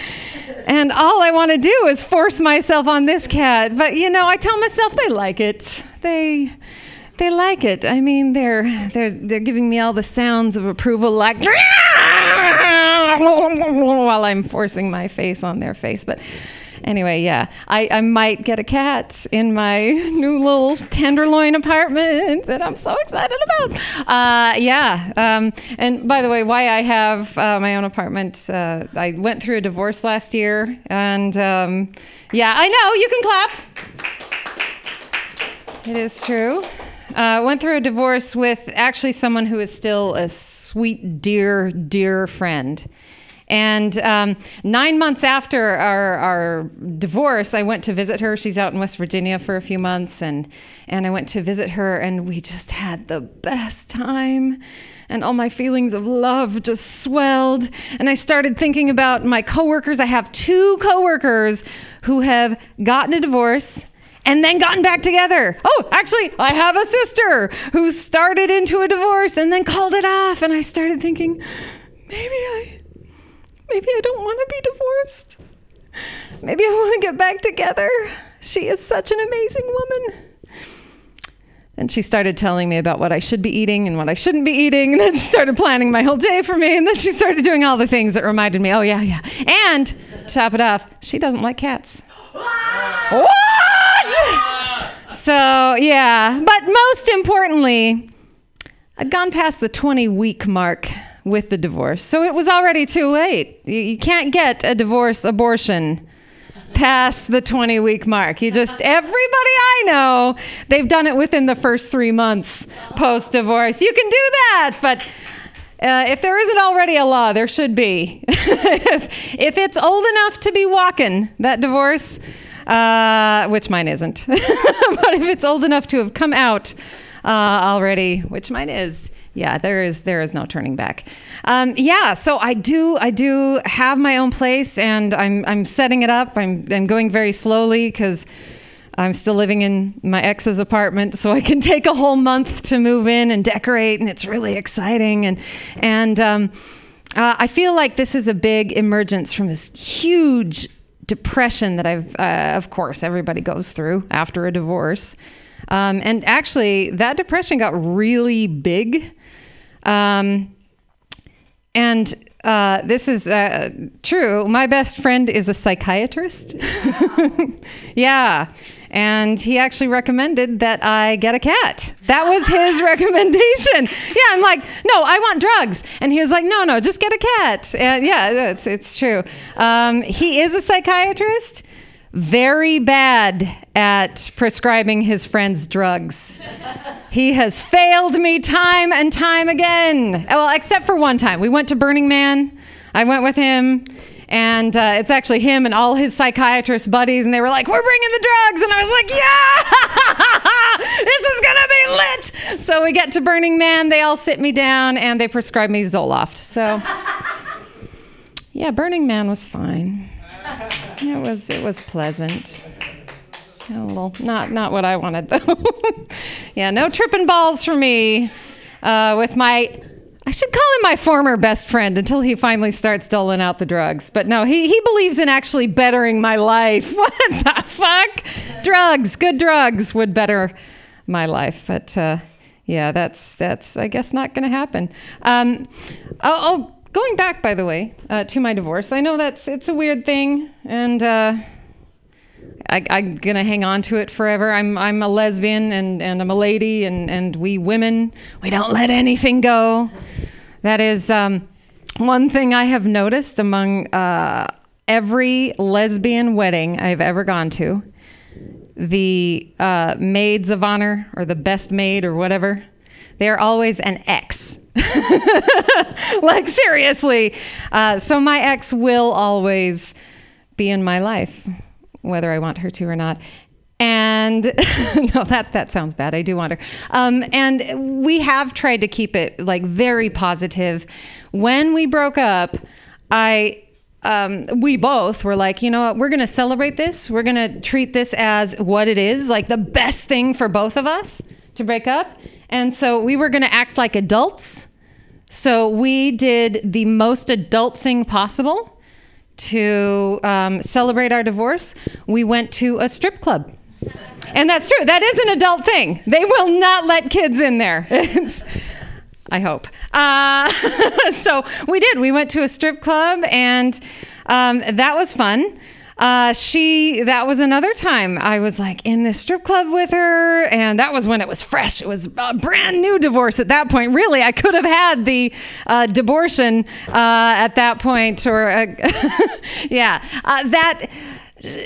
And all I want to do is force myself on this cat. But you know, I tell myself they like it. They they like it. I mean, they're they're they're giving me all the sounds of approval, like while I'm forcing my face on their face. But anyway, yeah, I, I might get a cat in my new little tenderloin apartment that I'm so excited about. Uh, yeah, um, and by the way, why I have uh, my own apartment, uh, I went through a divorce last year, and um, yeah, I know you can clap. It is true. Uh, went through a divorce with actually someone who is still a sweet, dear, dear friend. And um, nine months after our, our divorce, I went to visit her. She's out in West Virginia for a few months, and and I went to visit her, and we just had the best time. And all my feelings of love just swelled. And I started thinking about my coworkers. I have two coworkers who have gotten a divorce and then gotten back together. Oh, actually, I have a sister who started into a divorce and then called it off. And I started thinking, maybe I, maybe I don't want to be divorced. Maybe I want to get back together. She is such an amazing woman. And she started telling me about what I should be eating and what I shouldn't be eating. And then she started planning my whole day for me. And then she started doing all the things that reminded me, oh, yeah, yeah. And to top it off, she doesn't like cats. What? So, yeah. But most importantly, I'd gone past the 20 week mark with the divorce. So it was already too late. You, you can't get a divorce abortion past the 20 week mark. You just, everybody I know, they've done it within the first three months post divorce. You can do that, but. Uh, if there isn't already a law, there should be. if, if it's old enough to be walking, that divorce, uh, which mine isn't, but if it's old enough to have come out uh, already, which mine is, yeah, there is there is no turning back. Um, yeah, so I do I do have my own place, and I'm I'm setting it up. I'm I'm going very slowly because. I'm still living in my ex's apartment, so I can take a whole month to move in and decorate, and it's really exciting. And and um, uh, I feel like this is a big emergence from this huge depression that I've, uh, of course, everybody goes through after a divorce. Um, and actually, that depression got really big. Um, and uh, this is uh, true. My best friend is a psychiatrist. yeah. And he actually recommended that I get a cat. That was his recommendation. Yeah, I'm like, no, I want drugs. And he was like, no, no, just get a cat. And yeah, it's, it's true. Um, he is a psychiatrist, very bad at prescribing his friends drugs. He has failed me time and time again. Well, except for one time. We went to Burning Man. I went with him. And uh, it's actually him and all his psychiatrist buddies, and they were like, "We're bringing the drugs," and I was like, "Yeah, this is gonna be lit!" So we get to Burning Man, they all sit me down, and they prescribe me Zoloft. So, yeah, Burning Man was fine. It was it was pleasant. A little, not not what I wanted though. yeah, no tripping balls for me. Uh, with my, I should call him my former best friend until he finally starts doling out the drugs. But no, he he believes in actually bettering my life. What the fuck? Drugs, good drugs would better my life. But uh, yeah, that's that's I guess not going to happen. Um, oh, oh, going back by the way uh, to my divorce. I know that's it's a weird thing and. Uh, I, I'm gonna hang on to it forever. I'm I'm a lesbian and, and I'm a lady and, and we women we don't let anything go. That is um, one thing I have noticed among uh, every lesbian wedding I've ever gone to. The uh, maids of honor or the best maid or whatever, they are always an ex. like seriously. Uh, so my ex will always be in my life whether I want her to or not. And no, that that sounds bad. I do want her. Um, and we have tried to keep it like very positive. When we broke up, I um, we both were like, you know what, we're going to celebrate this. We're going to treat this as what it is, like the best thing for both of us to break up. And so we were going to act like adults. So we did the most adult thing possible to um, celebrate our divorce. We went to a strip club. And that's true. That is an adult thing. They will not let kids in there. It's, I hope. Uh, so we did. We went to a strip club, and um, that was fun. Uh, she that was another time I was like in this strip club with her, and that was when it was fresh. It was a brand new divorce at that point. Really, I could have had the uh, abortion uh, at that point, or uh, yeah, uh, that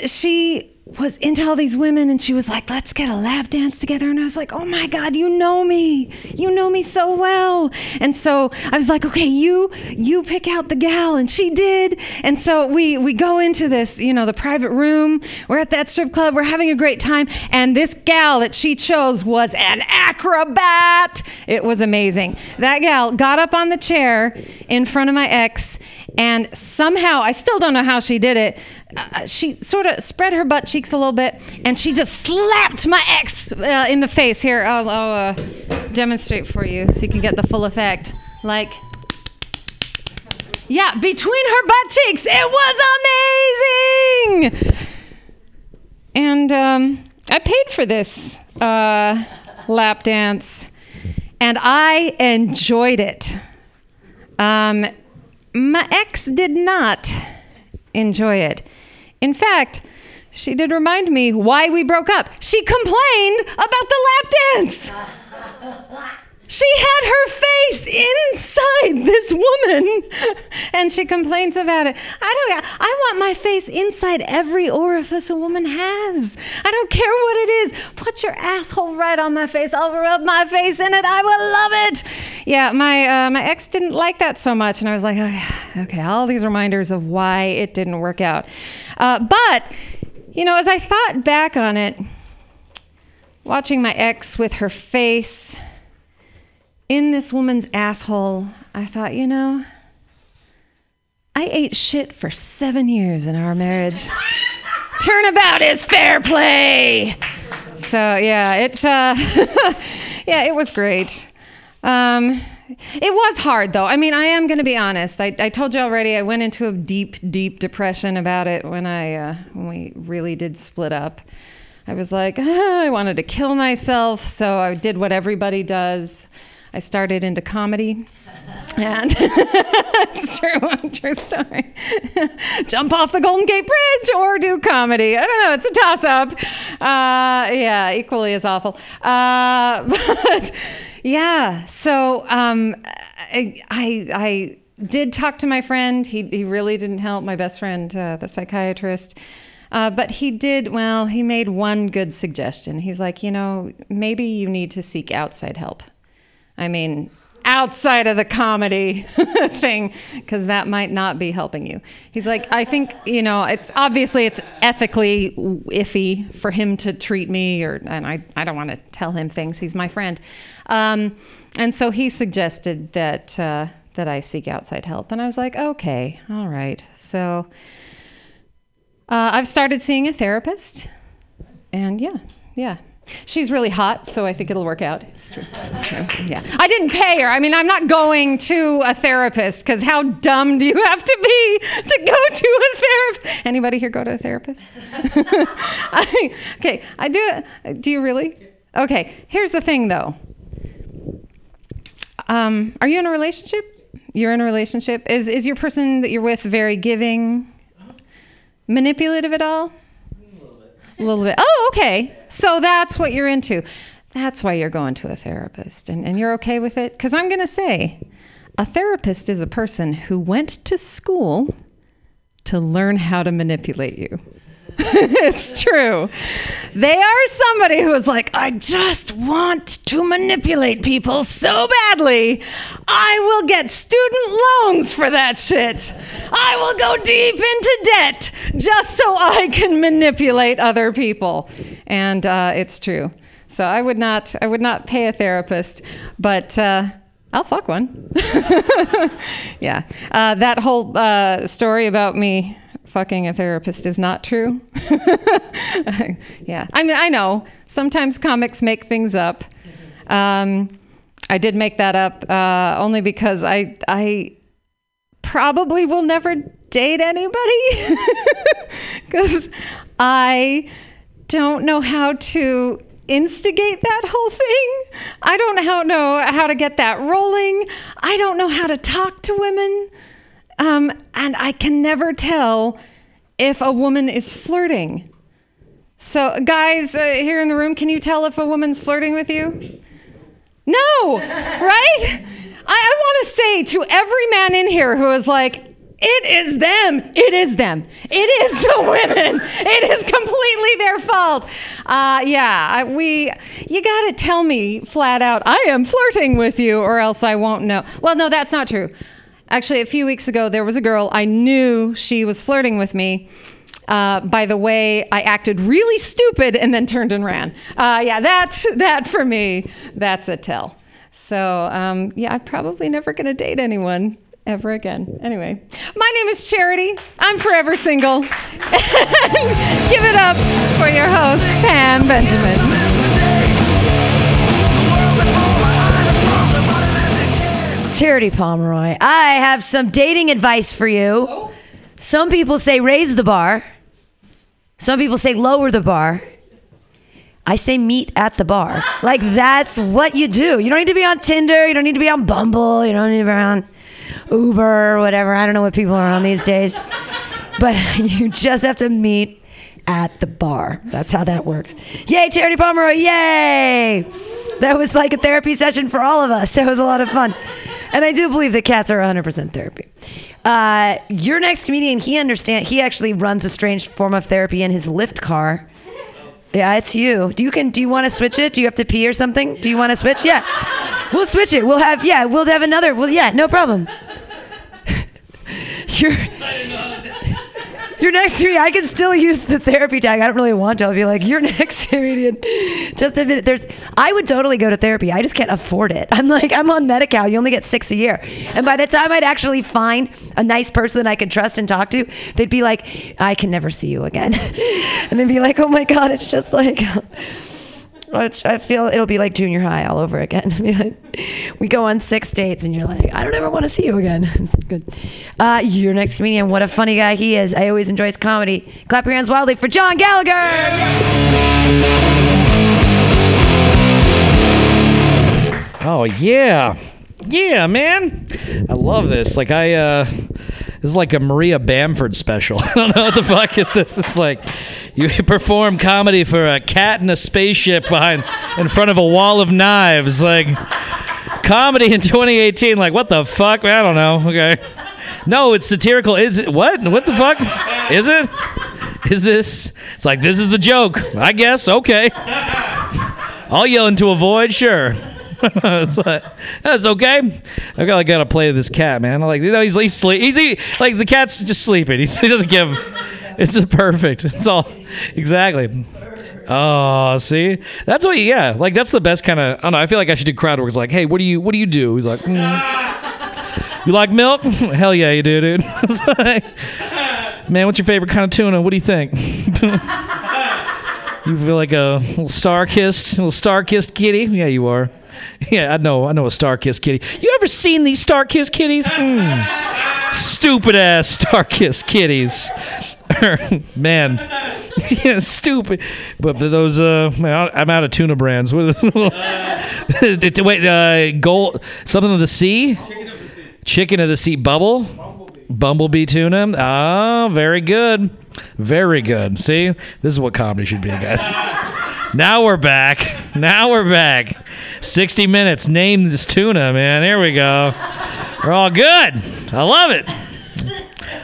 she was into all these women and she was like, let's get a lap dance together. And I was like, oh my God, you know me. You know me so well. And so I was like, okay, you you pick out the gal. And she did. And so we we go into this, you know, the private room. We're at that strip club. We're having a great time. And this gal that she chose was an acrobat. It was amazing. That gal got up on the chair in front of my ex and somehow, I still don't know how she did it. Uh, she sort of spread her butt cheeks a little bit, and she just slapped my ex uh, in the face. Here, I'll, I'll uh, demonstrate for you so you can get the full effect. Like, yeah, between her butt cheeks, it was amazing. And um, I paid for this uh, lap dance, and I enjoyed it. Um, my ex did not enjoy it. In fact, she did remind me why we broke up. She complained about the lap dance. She had her face inside this woman and she complains about it. I don't I want my face inside every orifice a woman has. I don't care what it is. Put your asshole right on my face. I'll rub my face in it. I will love it. Yeah, my uh, my ex didn't like that so much and I was like, okay, okay all these reminders of why it didn't work out. Uh, but you know, as I thought back on it, watching my ex with her face in this woman's asshole, I thought, you know, I ate shit for seven years in our marriage. Turnabout is fair play. So yeah, it uh, yeah, it was great. Um, it was hard though. I mean, I am going to be honest. I, I told you already. I went into a deep, deep depression about it when I uh, when we really did split up. I was like, ah, I wanted to kill myself, so I did what everybody does. I started into comedy. And it's true, true story. Jump off the Golden Gate Bridge or do comedy. I don't know. It's a toss up. Uh, yeah, equally as awful. Uh, but yeah, so um, I, I, I did talk to my friend. He, he really didn't help, my best friend, uh, the psychiatrist. Uh, but he did, well, he made one good suggestion. He's like, you know, maybe you need to seek outside help. I mean, outside of the comedy thing because that might not be helping you. He's like, I think you know, it's obviously it's ethically iffy for him to treat me, or and I I don't want to tell him things. He's my friend, um, and so he suggested that uh, that I seek outside help, and I was like, okay, all right. So uh, I've started seeing a therapist, and yeah, yeah. She's really hot, so I think it'll work out. It's true. It's true. Yeah. I didn't pay her. I mean, I'm not going to a therapist because how dumb do you have to be to go to a therapist? Anybody here go to a therapist? I, okay, I do. Do you really? Okay. Here's the thing, though. Um, are you in a relationship? You're in a relationship. Is is your person that you're with very giving, manipulative at all? A little bit. A little bit. Oh, okay. So that's what you're into. That's why you're going to a therapist. And, and you're okay with it? Because I'm going to say a therapist is a person who went to school to learn how to manipulate you. it's true. They are somebody who is like, I just want to manipulate people so badly. I will get student loans for that shit. I will go deep into debt just so I can manipulate other people. And uh, it's true. So I would not, I would not pay a therapist, but. Uh, I'll fuck one. yeah. Uh, that whole uh, story about me fucking a therapist is not true. yeah, I mean, I know sometimes comics make things up. Um, I did make that up uh, only because I I probably will never date anybody because I don't know how to instigate that whole thing. I don't how, know how to get that rolling. I don't know how to talk to women. Um, and I can never tell if a woman is flirting. So, guys uh, here in the room, can you tell if a woman's flirting with you? No, right? I, I want to say to every man in here who is like, it is them. It is them. It is the women. It is completely their fault. Uh, yeah, I, we. You got to tell me flat out. I am flirting with you, or else I won't know. Well, no, that's not true. Actually, a few weeks ago, there was a girl I knew she was flirting with me. Uh, by the way, I acted really stupid and then turned and ran. Uh, yeah, that that for me, that's a tell. So um, yeah, I'm probably never gonna date anyone ever again. Anyway, my name is Charity. I'm forever single. Give it up for your host, Pam Benjamin. Charity Pomeroy, I have some dating advice for you. Some people say raise the bar. Some people say lower the bar. I say meet at the bar. Like that's what you do. You don't need to be on Tinder. You don't need to be on Bumble. You don't need to be on Uber or whatever. I don't know what people are on these days. But you just have to meet at the bar. That's how that works. Yay, Charity Pomeroy. Yay. That was like a therapy session for all of us. It was a lot of fun. And I do believe that cats are 100% therapy. Uh, your next comedian, he understand. He actually runs a strange form of therapy in his Lyft car. Yeah, it's you. Do you can? Do you want to switch it? Do you have to pee or something? Do you want to switch? Yeah, we'll switch it. We'll have yeah. We'll have another. Well, yeah, no problem. You're. You're next to me. I can still use the therapy tag. I don't really want to. I'll be like, you're next comedian. Just admit it. There's. I would totally go to therapy. I just can't afford it. I'm like, I'm on Medi-Cal. You only get six a year. And by the time I'd actually find a nice person that I could trust and talk to, they'd be like, I can never see you again. and they'd be like, oh my god, it's just like. I feel it'll be like junior high all over again. We go on six dates, and you're like, I don't ever want to see you again. Good. Uh, your next comedian, what a funny guy he is. I always enjoy his comedy. Clap your hands wildly for John Gallagher. Oh yeah, yeah, man. I love this. Like I, uh, this is like a Maria Bamford special. I don't know what the fuck is this. It's like you perform comedy for a cat in a spaceship behind, in front of a wall of knives. Like comedy in 2018. Like what the fuck? I don't know. Okay. No, it's satirical. Is it what? What the fuck? Is it? Is this? It's like this is the joke. I guess. Okay. I'll yell into a void. Sure. like, that's okay. I gotta gotta play this cat, man. I'm like, you know, he's he's sleep. He's he, like the cat's just sleeping. He's, he doesn't give. It's perfect. It's all exactly. Oh, see, that's what. Yeah, like that's the best kind of. I don't know. I feel like I should do crowd work. It's like, hey, what do you what do you do? He's like, "Mm." you like milk? Hell yeah, you do, dude. Like, man, what's your favorite kind of tuna? What do you think? you feel like a little StarKist, little StarKist kitty? Yeah, you are. Yeah, I know. I know a StarKist kitty. You ever seen these StarKist kitties? Mm. Stupid ass StarKist kitties. man, yeah, stupid. But those, uh, I'm out of tuna brands. What is this? Wait, uh, gold, something of the sea? Chicken of the sea. Bubble? Bumblebee tuna. Ah, very good. Very good. See, this is what comedy should be, guys. Now we're back. Now we're back. 60 minutes. Name this tuna, man. Here we go. We're all good. I love it.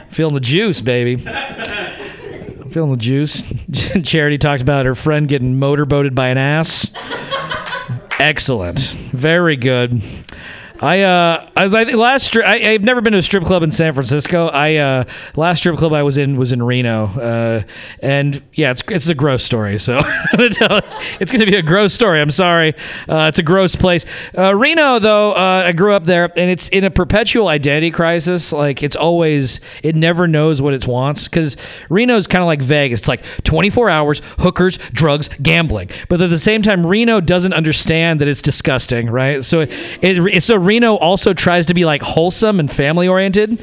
Feeling the juice, baby. I'm Feeling the juice. Charity talked about her friend getting motorboated by an ass. Excellent. Very good. I uh I, I last stri- I, I've never been to a strip club in San Francisco. I uh last strip club I was in was in Reno. Uh and yeah, it's it's a gross story. So it's going to be a gross story. I'm sorry. Uh, it's a gross place. Uh, Reno though, uh, I grew up there and it's in a perpetual identity crisis. Like it's always it never knows what it wants cuz Reno's kind of like Vegas. It's like 24 hours, hookers, drugs, gambling. But at the same time Reno doesn't understand that it's disgusting, right? So it, it so Reno also tries to be like wholesome and family oriented.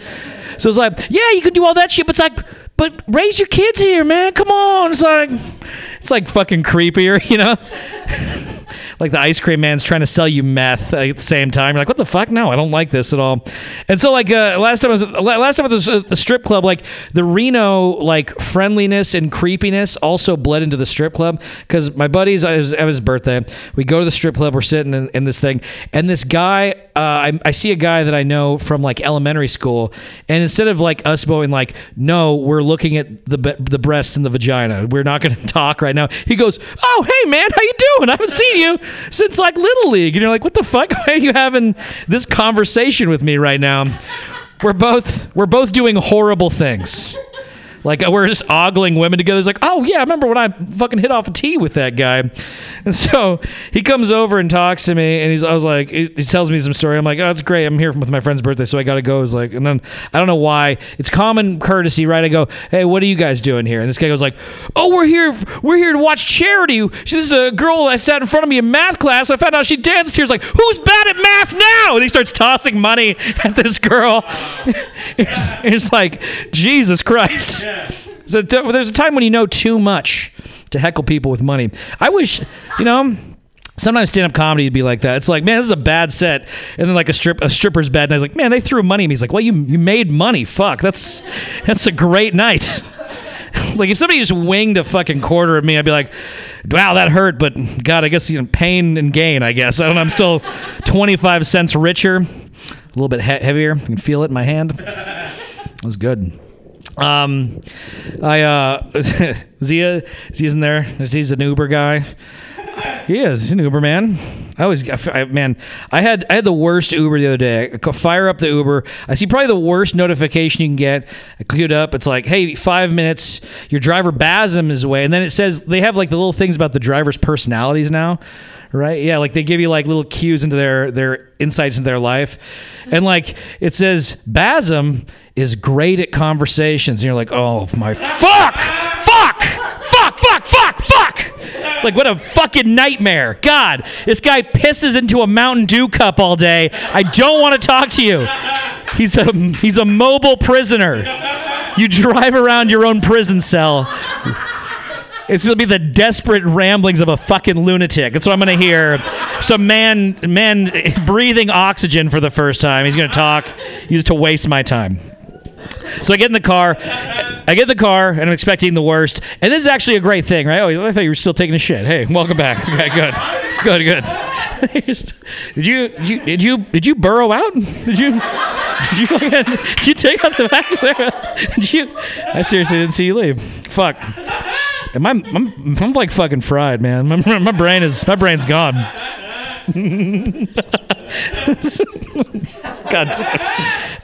So it's like, yeah, you can do all that shit, but it's like, but raise your kids here, man. Come on. It's like, it's like fucking creepier, you know. Like the ice cream man's trying to sell you meth at the same time. You're like, what the fuck? No, I don't like this at all. And so like uh, last time I was last time at the, the strip club, like the Reno like friendliness and creepiness also bled into the strip club because my buddies, I was, was his birthday. We go to the strip club. We're sitting in, in this thing, and this guy, uh, I, I see a guy that I know from like elementary school, and instead of like us going like, no, we're looking at the the breasts and the vagina. We're not going to talk right now. He goes, oh hey man, how you doing? I haven't seen you since like little league, and you're like, what the fuck? Why are you having this conversation with me right now? We're both we're both doing horrible things. Like we're just ogling women together. It's like, oh yeah, I remember when I fucking hit off a tee with that guy. And so he comes over and talks to me, and he's I was like, he, he tells me some story. I'm like, oh, it's great. I'm here with my friend's birthday, so I got to go. It's like, and then I don't know why. It's common courtesy, right? I go, hey, what are you guys doing here? And this guy goes like, oh, we're here, we're here to watch Charity. She, this is a girl that sat in front of me in math class. I found out she danced here. He's like, who's bad at math now? And he starts tossing money at this girl. it's, it's like, Jesus Christ. So t- there's a time when you know too much to heckle people with money. I wish, you know. Sometimes stand-up comedy would be like that. It's like, man, this is a bad set, and then like a strip, a stripper's bad, and I was like, man, they threw money at me. He's like, well, you you made money. Fuck, that's that's a great night. like if somebody just winged a fucking quarter at me, I'd be like, wow, that hurt, but God, I guess you know, pain and gain. I guess I don't know. I'm still 25 cents richer, a little bit he- heavier. You can feel it in my hand. It was good. Um, I uh, Zia, Zia's in there. He's an Uber guy. He is. He's an Uber man. I always, I, man, I had I had the worst Uber the other day. I fire up the Uber. I see probably the worst notification you can get. I click it up. It's like, hey, five minutes. Your driver Basm is away, and then it says they have like the little things about the driver's personalities now. Right? Yeah, like they give you like little cues into their their insights into their life. And like it says Basm is great at conversations. And you're like, "Oh my fuck! Fuck! Fuck, fuck, fuck, fuck!" It's like what a fucking nightmare. God, this guy pisses into a Mountain Dew cup all day. I don't want to talk to you. He's a he's a mobile prisoner. You drive around your own prison cell. It's gonna be the desperate ramblings of a fucking lunatic. That's what I'm gonna hear. Some man, man breathing oxygen for the first time. He's gonna talk. Used to waste my time. So I get in the car. I get in the car, and I'm expecting the worst. And this is actually a great thing, right? Oh, I thought you were still taking a shit. Hey, welcome back. Okay, good, good, good. did you did you did you did you burrow out? Did you did you did you take out the back? Did you? I seriously didn't see you leave. Fuck. And my, I'm, I'm like fucking fried, man. My, my brain is my brain's gone. God.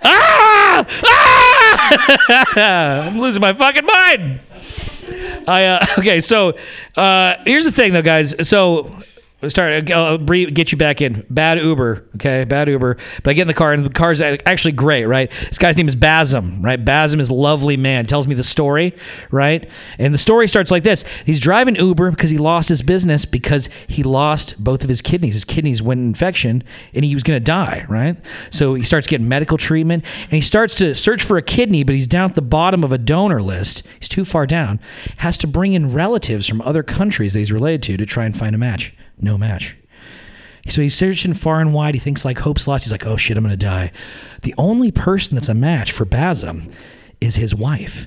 Ah! Ah! I'm losing my fucking mind. I uh, okay, so uh, here's the thing, though, guys. So start. Uh, I'll uh, bre- get you back in. Bad uber okay? Bad uber. But i get in the car and the car's uh, actually great right? This guy's name is basm right? Basm is lovely man. Tells me the story right? And the story starts like this. He's driving uber because he lost his business because he lost both of his kidneys. His kidneys went infection and he was going to die right? So he starts getting medical treatment and he starts to search for a kidney but he's down at the bottom of a donor list. He's too far down. Has to bring in relatives from other countries that he's related to to try and find a match no match. So he's searching far and wide. He thinks like hope's lost. He's like, oh shit, I'm gonna die. The only person that's a match for Basm is his wife.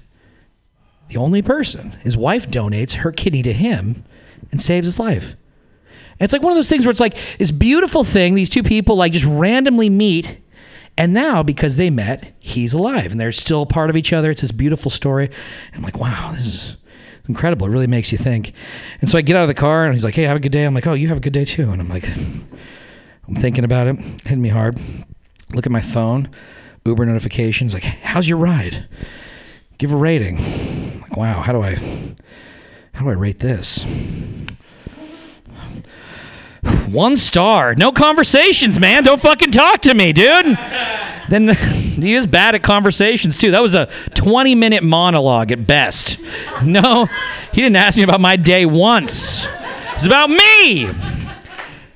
The only person. His wife donates her kidney to him and saves his life. And it's like one of those things where it's like this beautiful thing. These two people like just randomly meet. And now, because they met, he's alive and they're still part of each other. It's this beautiful story. I'm like, wow, this is incredible. It really makes you think. And so I get out of the car and he's like, hey, have a good day. I'm like, oh, you have a good day too. And I'm like, I'm thinking about it, hitting me hard. Look at my phone, Uber notifications, like, how's your ride? Give a rating. Like, wow, how do I, how do I rate this? One star. No conversations, man. Don't fucking talk to me, dude. Then he is bad at conversations too. That was a 20 minute monologue at best. No, he didn't ask me about my day once. It's about me.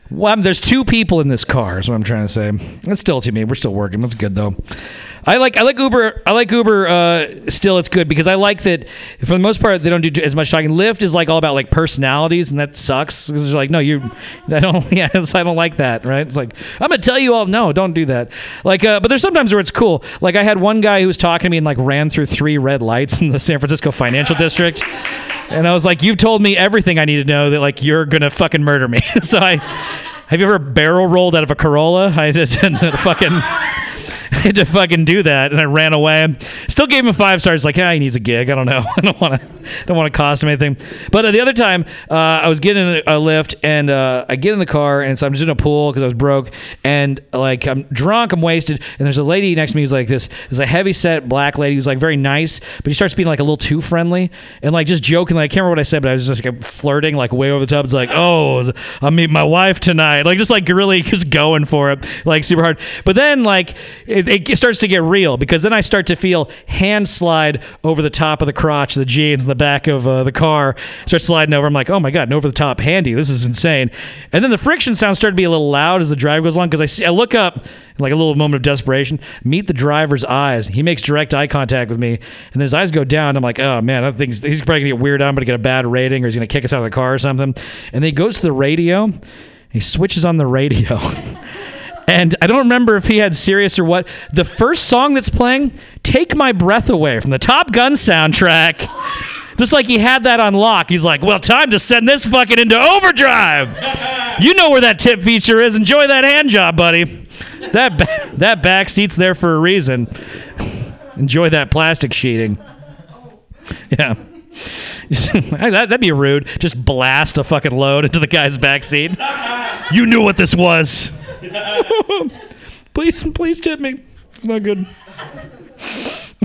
Well, there's two people in this car, is what I'm trying to say. It's still to me. We're still working. That's good though. I like I like Uber. I like Uber. Uh, still, it's good because I like that for the most part they don't do as much talking. Lyft is like all about like personalities, and that sucks because they're like, no, you, I don't. Yeah, I don't like that. Right? It's like I'm gonna tell you all. No, don't do that. Like, uh, but there's sometimes where it's cool. Like I had one guy who was talking to me and like ran through three red lights in the San Francisco financial district. And I was like, "You've told me everything I need to know. That like you're gonna fucking murder me." so I, have you ever barrel rolled out of a Corolla? I had to fucking. To fucking do that, and I ran away. Still gave him five stars. Like, ah, he needs a gig. I don't know. I don't want to. Don't want to cost him anything. But uh, the other time, uh, I was getting a, lift, and uh, I get in the car, and so I'm just in a pool because I was broke, and like I'm drunk, I'm wasted, and there's a lady next to me who's like this. There's a heavy set black lady who's like very nice, but she starts being like a little too friendly and like just joking. Like I can't remember what I said, but I was just like flirting, like way over the top. It's like, oh, I'm meeting my wife tonight. Like just like really just going for it, like super hard. But then like it, it starts to get real because then I start to feel hand slide over the top of the crotch, the jeans, in the back of uh, the car. Start sliding over. I'm like, oh my god, an over the top handy. This is insane. And then the friction sounds start to be a little loud as the drive goes along because I see, I look up like a little moment of desperation, meet the driver's eyes. He makes direct eye contact with me, and then his eyes go down. I'm like, oh man, I think he's probably gonna get weird. I'm gonna get a bad rating, or he's gonna kick us out of the car or something. And then he goes to the radio. He switches on the radio. And I don't remember if he had Sirius or what. The first song that's playing, Take My Breath Away from the Top Gun soundtrack. Just like he had that on lock. He's like, well, time to send this fucking into overdrive. You know where that tip feature is. Enjoy that hand job, buddy. That, ba- that back seat's there for a reason. Enjoy that plastic sheeting. Yeah. that, that'd be rude. Just blast a fucking load into the guy's back seat. You knew what this was. please, please tip me. It's not good.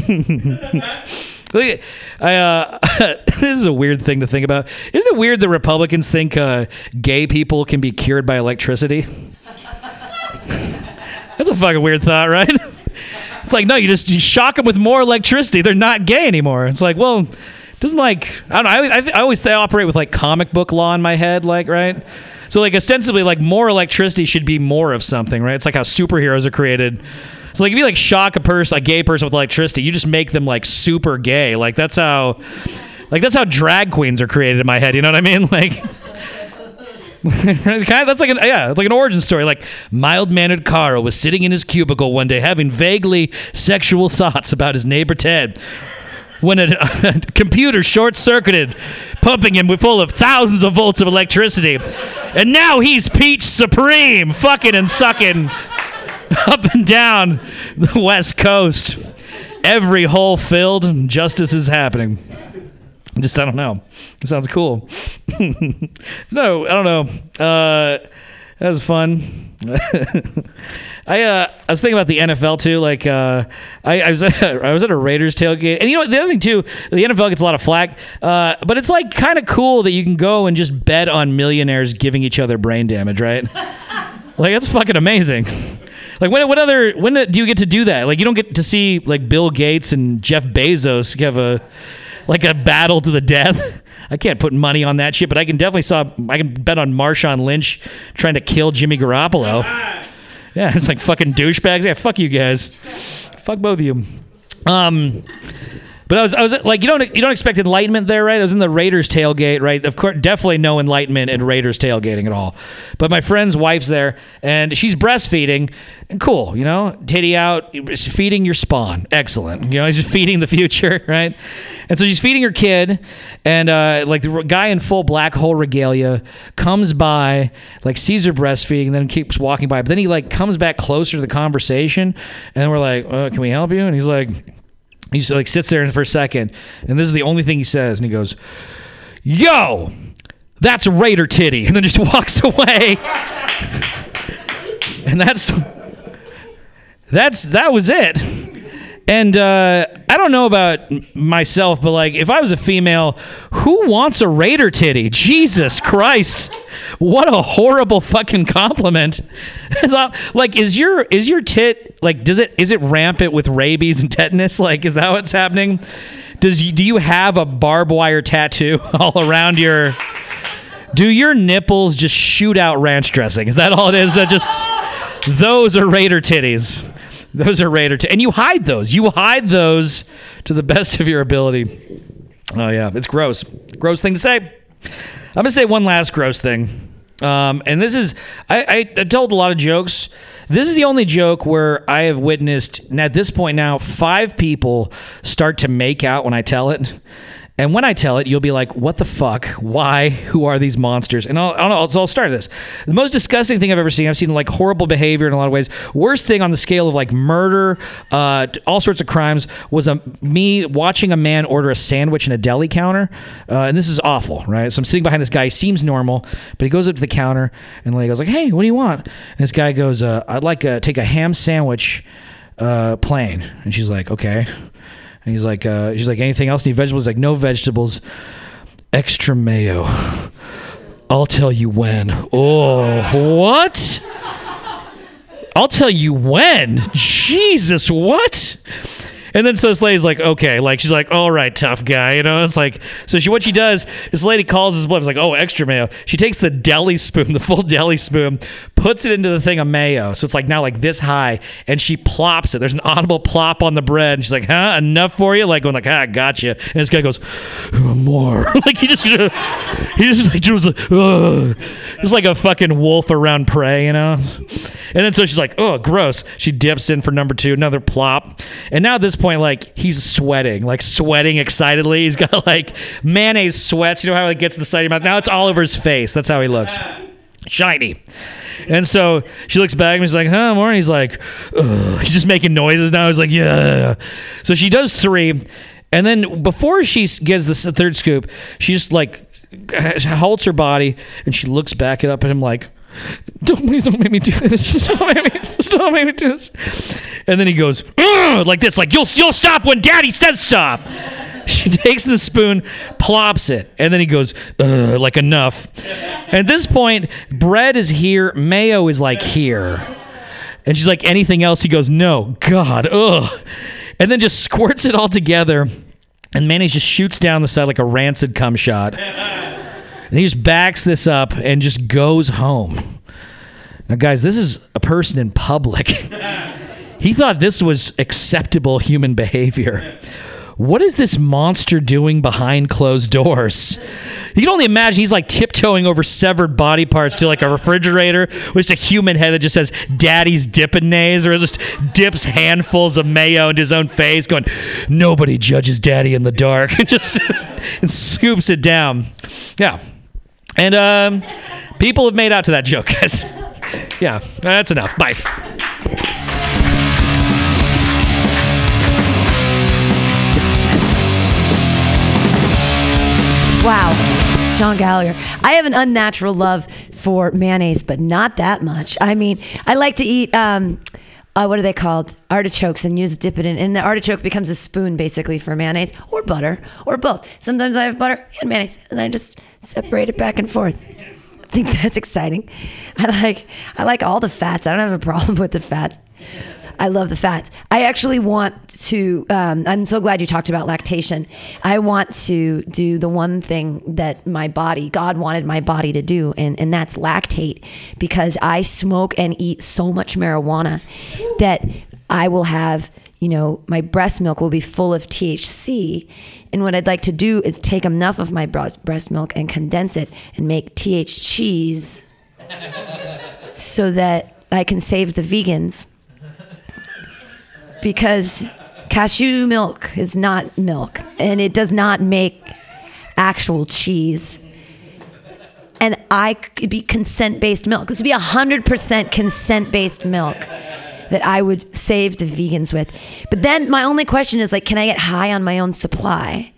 Look I, uh, this is a weird thing to think about. Isn't it weird that Republicans think uh, gay people can be cured by electricity? That's a fucking weird thought, right? It's like no, you just you shock them with more electricity. They're not gay anymore. It's like well, doesn't like I don't know. I, I, I always operate with like comic book law in my head, like right. So like ostensibly, like more electricity should be more of something, right? It's like how superheroes are created. So like if you like shock a person, a gay person with electricity, you just make them like super gay. Like that's how, like that's how drag queens are created in my head. You know what I mean? Like. kind of, that's like an yeah, it's like an origin story. Like mild-mannered Carl was sitting in his cubicle one day, having vaguely sexual thoughts about his neighbor Ted, when a, a computer short-circuited, pumping him full of thousands of volts of electricity, and now he's Peach Supreme, fucking and sucking up and down the West Coast. Every hole filled, justice is happening. Just I don't know. It sounds cool. no, I don't know. Uh, that was fun. I uh, I was thinking about the NFL too. Like uh, I, I was at, I was at a Raiders tailgate, and you know what? The other thing too, the NFL gets a lot of flack, uh, but it's like kind of cool that you can go and just bet on millionaires giving each other brain damage, right? like that's fucking amazing. Like when what other when do you get to do that? Like you don't get to see like Bill Gates and Jeff Bezos have a like a battle to the death. I can't put money on that shit, but I can definitely saw I can bet on Marshawn Lynch trying to kill Jimmy Garoppolo. Yeah, it's like fucking douchebags. Yeah, fuck you guys. Fuck both of you. Um, but I was, I was like, you don't, you don't expect enlightenment there, right? I was in the Raiders tailgate, right? Of course, definitely no enlightenment in Raiders tailgating at all. But my friend's wife's there, and she's breastfeeding, and cool, you know, titty out, feeding your spawn, excellent. You know, she's feeding the future, right? And so she's feeding her kid, and uh, like the guy in full black hole regalia comes by, like sees her breastfeeding, and then keeps walking by. But then he like comes back closer to the conversation, and we're like, uh, "Can we help you?" And he's like. He just like sits there for a second, and this is the only thing he says, and he goes, "Yo, that's Raider titty," and then just walks away. and that's that's that was it. And uh, I don't know about myself, but like if I was a female, who wants a Raider titty? Jesus Christ! What a horrible fucking compliment. Like, is your is your tit like? Does it is it rampant with rabies and tetanus? Like, is that what's happening? Does do you have a barbed wire tattoo all around your? Do your nipples just shoot out ranch dressing? Is that all it is? That just those are Raider titties. Those are Raider. T- and you hide those. You hide those to the best of your ability. Oh yeah, it's gross. Gross thing to say. I'm gonna say one last gross thing. Um, and this is I, I, I told a lot of jokes. This is the only joke where I have witnessed and at this point now five people start to make out when I tell it. And when I tell it, you'll be like, "What the fuck? Why? Who are these monsters?" And I'll, I'll, so I'll start this. The most disgusting thing I've ever seen. I've seen like horrible behavior in a lot of ways. Worst thing on the scale of like murder, uh, all sorts of crimes was a me watching a man order a sandwich in a deli counter, uh, and this is awful, right? So I'm sitting behind this guy. He seems normal, but he goes up to the counter and the lady goes like, "Hey, what do you want?" And this guy goes, uh, "I'd like to take a ham sandwich, uh, plain." And she's like, "Okay." And he's like, uh, she's like, anything else? Any vegetables? He's like, no vegetables. Extra mayo. I'll tell you when. Oh, what? I'll tell you when. Jesus, what? And then so this lady's like, okay, like she's like, all right, tough guy, you know. It's like, so she what she does, this lady calls his bluff. It's like, oh, extra mayo. She takes the deli spoon, the full deli spoon, puts it into the thing of mayo, so it's like now like this high, and she plops it. There's an audible plop on the bread, and she's like, huh, enough for you? Like going like, ah, gotcha. And this guy goes, more. like he just, he just like just like, ugh. just like a fucking wolf around prey, you know. And then so she's like, oh, gross. She dips in for number two, another plop. And now this point, like, he's sweating, like sweating excitedly. He's got like mayonnaise sweats. You know how it gets to the side of your mouth? Now it's all over his face. That's how he looks. Shiny. And so she looks back and she's like, huh, more? He's like, Ugh. he's just making noises now. He's like, yeah. So she does three. And then before she gets this third scoop, she just like halts her body and she looks back it up at him like, don't please don't make me do this. Just don't make me, just don't make me do this. And then he goes like this, like you'll you'll stop when Daddy says stop. She takes the spoon, plops it, and then he goes like enough. At this point, bread is here, mayo is like here, and she's like anything else. He goes no, God, ugh, and then just squirts it all together, and mayonnaise just shoots down the side like a rancid cum shot. And he just backs this up and just goes home. Now, guys, this is a person in public. he thought this was acceptable human behavior. What is this monster doing behind closed doors? You can only imagine he's like tiptoeing over severed body parts to like a refrigerator with just a human head that just says "Daddy's dipping nays" or just dips handfuls of mayo into his own face, going, "Nobody judges Daddy in the dark," and just and scoops it down. Yeah, and um, people have made out to that joke, guys. yeah, that's enough. Bye. Wow. John Gallagher. I have an unnatural love for mayonnaise, but not that much. I mean, I like to eat um uh, what are they called? Artichokes and use dip it in, and the artichoke becomes a spoon basically for mayonnaise or butter or both. Sometimes I have butter and mayonnaise, and I just separate it back and forth. I think that's exciting. I like I like all the fats. I don't have a problem with the fats. I love the fats. I actually want to. Um, I'm so glad you talked about lactation. I want to do the one thing that my body, God wanted my body to do, and, and that's lactate because I smoke and eat so much marijuana that I will have, you know, my breast milk will be full of THC. And what I'd like to do is take enough of my breast milk and condense it and make TH cheese so that I can save the vegans because cashew milk is not milk and it does not make actual cheese. And I could be consent based milk. This would be 100% consent based milk that I would save the vegans with. But then my only question is like, can I get high on my own supply?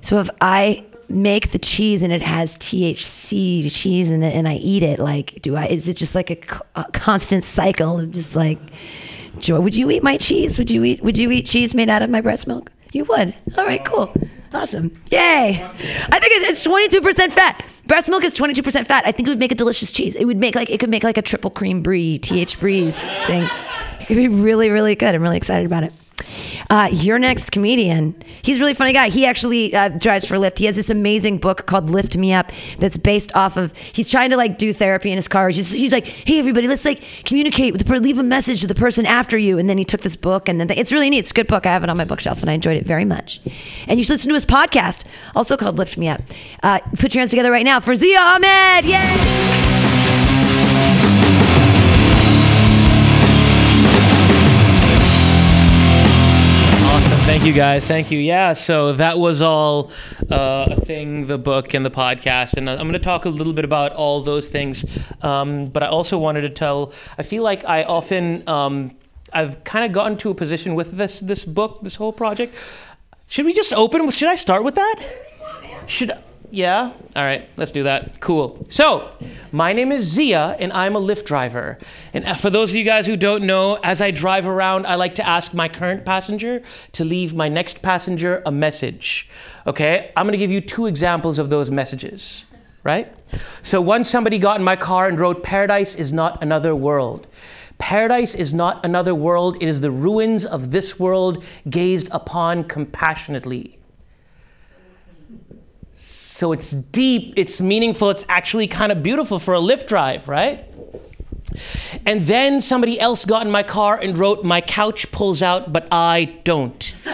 So if I make the cheese and it has THC cheese in it and I eat it, like, do I, is it just like a, a constant cycle of just like, Joy, would you eat my cheese? Would you eat would you eat cheese made out of my breast milk? You would. All right, cool. Awesome. Yay. I think it's, it's 22% fat. Breast milk is 22% fat. I think it would make a delicious cheese. It would make like it could make like a triple cream brie, TH breeze thing. It could be really really good. I'm really excited about it. Uh, your next comedian. He's a really funny guy. He actually uh, drives for Lyft. He has this amazing book called Lift Me Up that's based off of. He's trying to like do therapy in his car. He's, he's like, hey everybody, let's like communicate with the leave a message to the person after you. And then he took this book and then th- it's really neat. It's a good book. I have it on my bookshelf and I enjoyed it very much. And you should listen to his podcast, also called Lift Me Up. Uh, put your hands together right now for Zia Ahmed. Yay! Thank you guys. Thank you. Yeah. So that was all uh, a thing, the book and the podcast. And I'm going to talk a little bit about all those things. Um, but I also wanted to tell, I feel like I often, um, I've kind of gotten to a position with this, this book, this whole project. Should we just open? Should I start with that? Should yeah? All right, let's do that. Cool. So, my name is Zia, and I'm a Lyft driver. And uh, for those of you guys who don't know, as I drive around, I like to ask my current passenger to leave my next passenger a message. Okay? I'm gonna give you two examples of those messages, right? So, once somebody got in my car and wrote, Paradise is not another world. Paradise is not another world, it is the ruins of this world gazed upon compassionately. So it's deep, it's meaningful, it's actually kind of beautiful for a Lyft drive, right? And then somebody else got in my car and wrote, My couch pulls out, but I don't.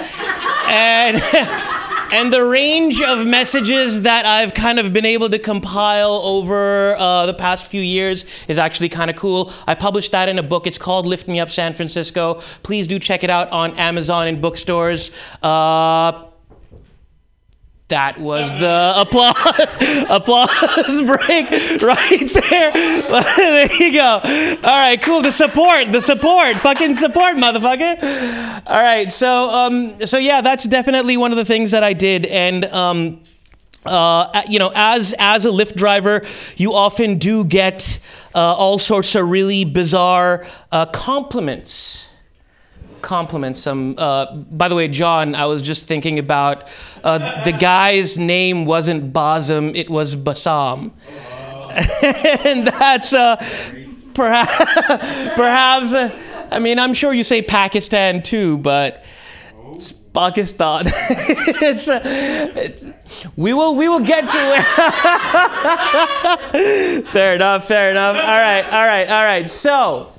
and. And the range of messages that I've kind of been able to compile over uh, the past few years is actually kind of cool. I published that in a book. It's called Lift Me Up San Francisco. Please do check it out on Amazon and bookstores. Uh, that was the applause applause break right there. there you go. All right, cool. The support, the support, fucking support, motherfucker. All right, so um, so yeah, that's definitely one of the things that I did, and um, uh, you know, as as a Lyft driver, you often do get uh, all sorts of really bizarre uh, compliments compliments some uh, by the way john i was just thinking about uh, the guy's name wasn't basem it was basam. And that's uh, perhaps perhaps uh, i mean i'm sure you say pakistan too but it's pakistan. It's, uh, it's we will we will get to it fair enough fair enough. All right all right all right. So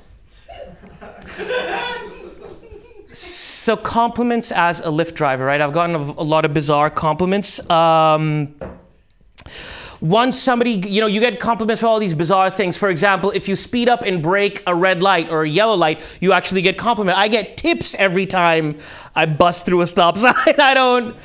so compliments as a Lyft driver, right? I've gotten a, a lot of bizarre compliments. Um, once somebody, you know, you get compliments for all these bizarre things. For example, if you speed up and break a red light or a yellow light, you actually get compliment. I get tips every time I bust through a stop sign. I don't.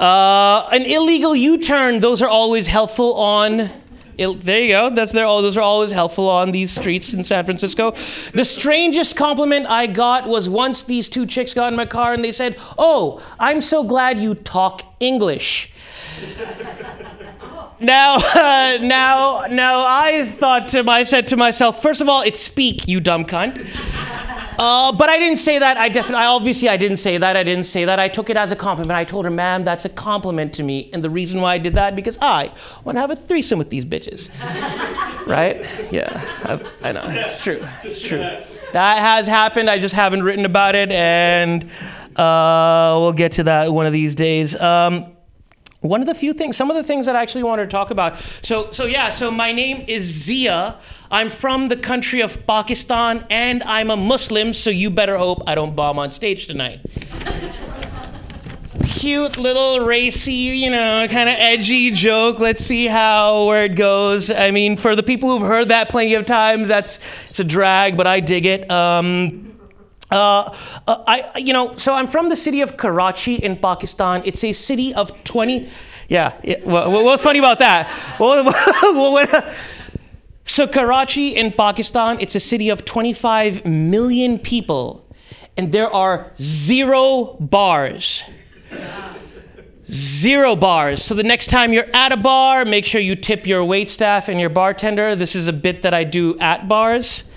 Uh, an illegal U-turn; those are always helpful on it, there you go. That's there. All those are always helpful on these streets in San Francisco. The strangest compliment I got was once these two chicks got in my car and they said, "Oh, I'm so glad you talk English." now, uh, now, now, I thought to my, I said to myself, first of all, it's speak, you dumb cunt. Uh, but I didn't say that. I definitely, I obviously, I didn't say that. I didn't say that. I took it as a compliment. I told her, ma'am, that's a compliment to me. And the reason why I did that, because I want to have a threesome with these bitches. right? Yeah, I, I know. It's true. It's true. That has happened. I just haven't written about it. And uh, we'll get to that one of these days. Um, one of the few things, some of the things that I actually wanted to talk about. So, so yeah, so my name is Zia. I'm from the country of Pakistan and I'm a Muslim, so you better hope I don't bomb on stage tonight. Cute little racy, you know, kind of edgy joke. Let's see how where it goes. I mean, for the people who've heard that plenty of times, that's it's a drag, but I dig it. Um, uh, uh, I, you know, so I'm from the city of Karachi in Pakistan. It's a city of 20. Yeah. yeah what, what's funny about that? So Karachi in Pakistan, it's a city of 25 million people, and there are zero bars. Zero bars. So the next time you're at a bar, make sure you tip your wait staff and your bartender. This is a bit that I do at bars.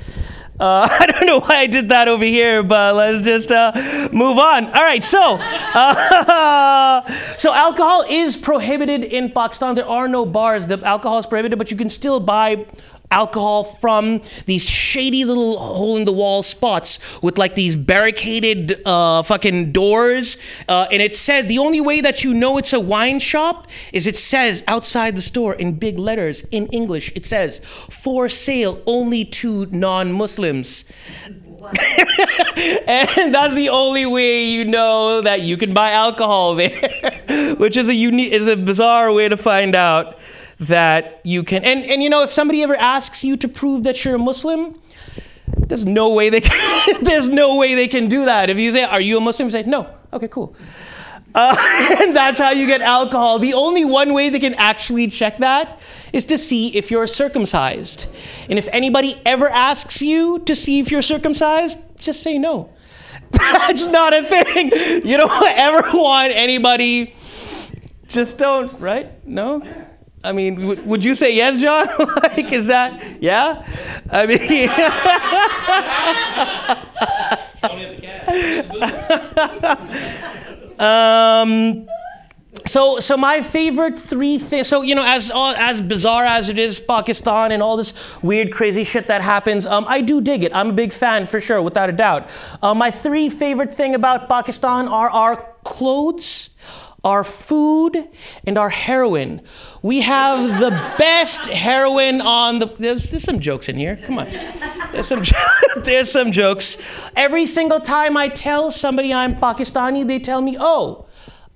Uh, I don't know why I did that over here, but let's just uh, move on. All right, so uh, so alcohol is prohibited in Pakistan. There are no bars. The alcohol is prohibited, but you can still buy alcohol from these shady little hole in the wall spots with like these barricaded uh, fucking doors. Uh, and it said the only way that you know it's a wine shop is it says outside the store in big letters in English, it says for sale only to non Muslims. and that's the only way you know that you can buy alcohol there, which is a unique, is a bizarre way to find out that you can. And and you know, if somebody ever asks you to prove that you're a Muslim, there's no way they can. there's no way they can do that. If you say, "Are you a Muslim?" You say, "No." Okay, cool. Uh, and that's how you get alcohol. The only one way they can actually check that is to see if you're circumcised. And if anybody ever asks you to see if you're circumcised, just say no. That's not a thing. You don't ever want anybody. Just don't, right? No? I mean, w- would you say yes, John? like, is that, yeah? I mean, um, so, so my favorite three things. So, you know, as as bizarre as it is, Pakistan and all this weird, crazy shit that happens, um, I do dig it. I'm a big fan for sure, without a doubt. Uh, my three favorite thing about Pakistan are our clothes, our food, and our heroin. We have the best heroin on the. There's, there's some jokes in here. Come on. There's some, there's some jokes. Every single time I tell somebody I'm Pakistani, they tell me, oh,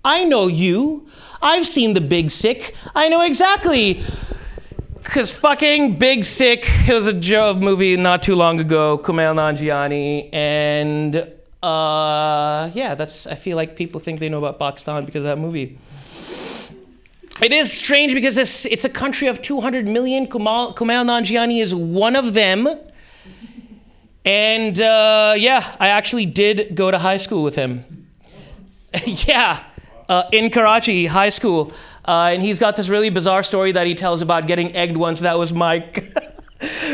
I know you. I've seen the Big Sick. I know exactly. Because fucking Big Sick, it was a Joe movie not too long ago, Kumail Nanjiani, and uh, yeah, that's. I feel like people think they know about Pakistan because of that movie. It is strange because it's, it's a country of 200 million. Kumail, Nanjiani is one of them. And uh, yeah, I actually did go to high school with him. yeah, uh, in Karachi High School. Uh, and he's got this really bizarre story that he tells about getting egged once. That was my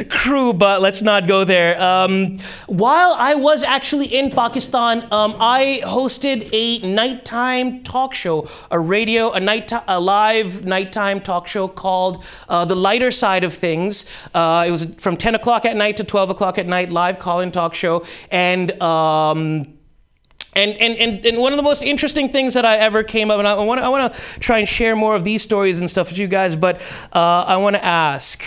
crew, but let's not go there. Um, while I was actually in Pakistan, um, I hosted a nighttime talk show, a radio, a night, a live nighttime talk show called uh, "The Lighter Side of Things." Uh, it was from 10 o'clock at night to 12 o'clock at night, live call-in talk show, and. Um, and, and, and, and one of the most interesting things that I ever came up, and I want to I want to try and share more of these stories and stuff with you guys, but uh, I want to ask,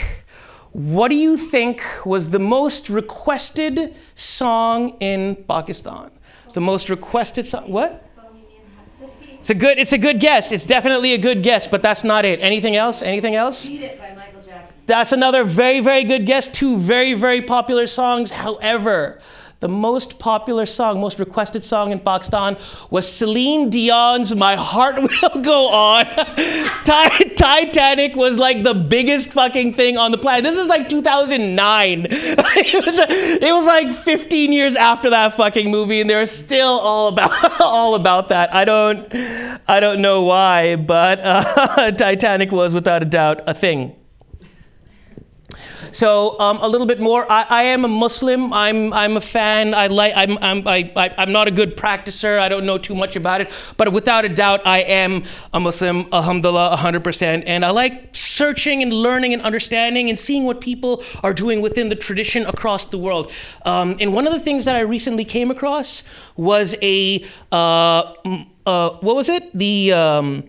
what do you think was the most requested song in Pakistan? The most requested song? What? It's a good. It's a good guess. It's definitely a good guess, but that's not it. Anything else? Anything else? Beat It by Michael Jackson. That's another very, very good guess. Two very, very popular songs. However, the most popular song, most requested song in Pakistan was Celine Dion's My Heart Will Go On. Titanic was like the biggest fucking thing on the planet. This is like 2009. it, was, it was like 15 years after that fucking movie, and they're still all about all about that. I don't I don't know why, but uh, Titanic was without a doubt a thing. So um, a little bit more. I, I, am a Muslim. I'm I'm a fan. I like. I'm I'm I, I, I'm not a good practicer. I don't know too much about it. But without a doubt, I am a Muslim. Alhamdulillah, 100%. And I like searching and learning and understanding and seeing what people are doing within the tradition across the world. Um, and one of the things that I recently came across was a uh, uh, what was it? The um,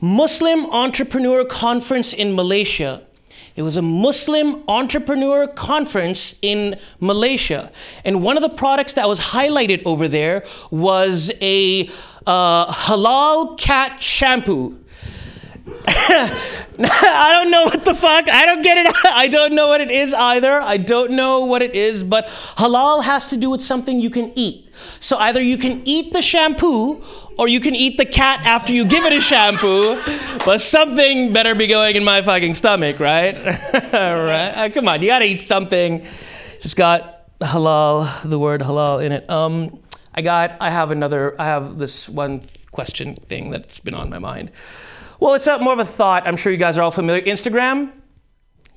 Muslim Entrepreneur Conference in Malaysia. It was a Muslim entrepreneur conference in Malaysia. And one of the products that was highlighted over there was a uh, halal cat shampoo. I don't know what the fuck. I don't get it. I don't know what it is either. I don't know what it is, but halal has to do with something you can eat. So either you can eat the shampoo or you can eat the cat after you give it a shampoo, but something better be going in my fucking stomach, right? right? Uh, come on, you gotta eat something. Just got halal, the word halal in it. Um, I got, I have another, I have this one question thing that's been on my mind. Well, it's more of a thought. I'm sure you guys are all familiar. Instagram?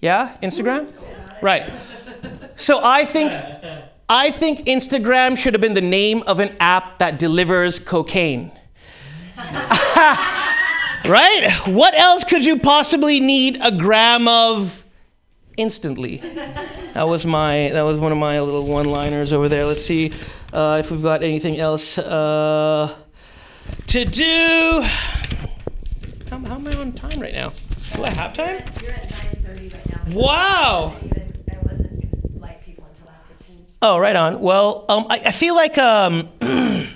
Yeah, Instagram? Right. So I think I think Instagram should have been the name of an app that delivers cocaine. right? What else could you possibly need a gram of instantly. That was my that was one of my little one-liners over there. Let's see uh, if we've got anything else uh, to do. How, how am I on time right now? Do I have time? You're at 9:30 right now. Wow. I wasn't gonna light people until after 10. Oh, right on. Well, um, I, I feel like um,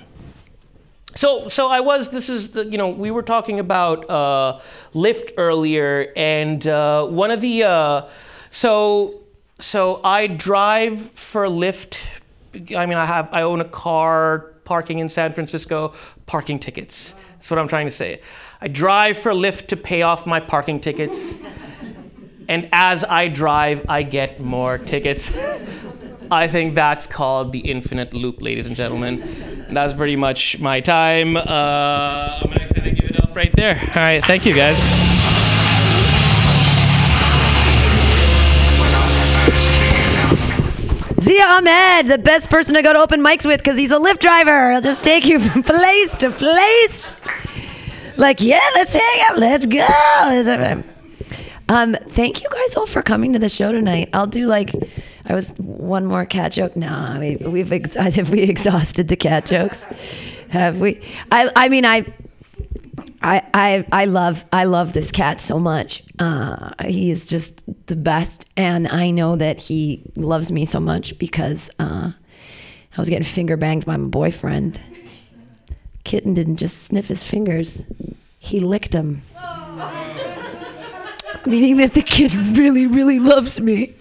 so so I was. This is the you know we were talking about uh, Lyft earlier, and uh, one of the uh, so so I drive for Lyft. I mean, I have I own a car. Parking in San Francisco, parking tickets. That's what I'm trying to say. I drive for Lyft to pay off my parking tickets. And as I drive, I get more tickets. I think that's called the infinite loop, ladies and gentlemen. That's pretty much my time. Uh, I'm gonna kind of give it up right there. All right, thank you guys. Zia Ahmed, the best person to go to open mics with because he's a Lyft driver. He'll just take you from place to place. Like, yeah, let's hang out. Let's go. Um, thank you guys all for coming to the show tonight. I'll do like, I was one more cat joke. Nah, we, we've ex- have we exhausted the cat jokes? Have we? I I mean I. I, I I love I love this cat so much. Uh, he is just the best, and I know that he loves me so much because uh, I was getting finger banged by my boyfriend. Kitten didn't just sniff his fingers; he licked them, meaning that the kid really really loves me.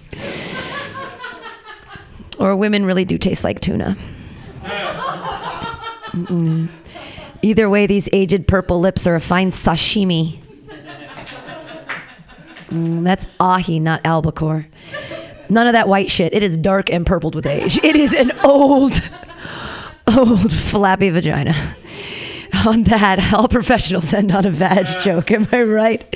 Or women really do taste like tuna. Mm. Either way, these aged purple lips are a fine sashimi. Mm, that's ahi, not albacore. None of that white shit. It is dark and purpled with age. It is an old, old flappy vagina. On that, all professionals end on a vag joke. Am I right?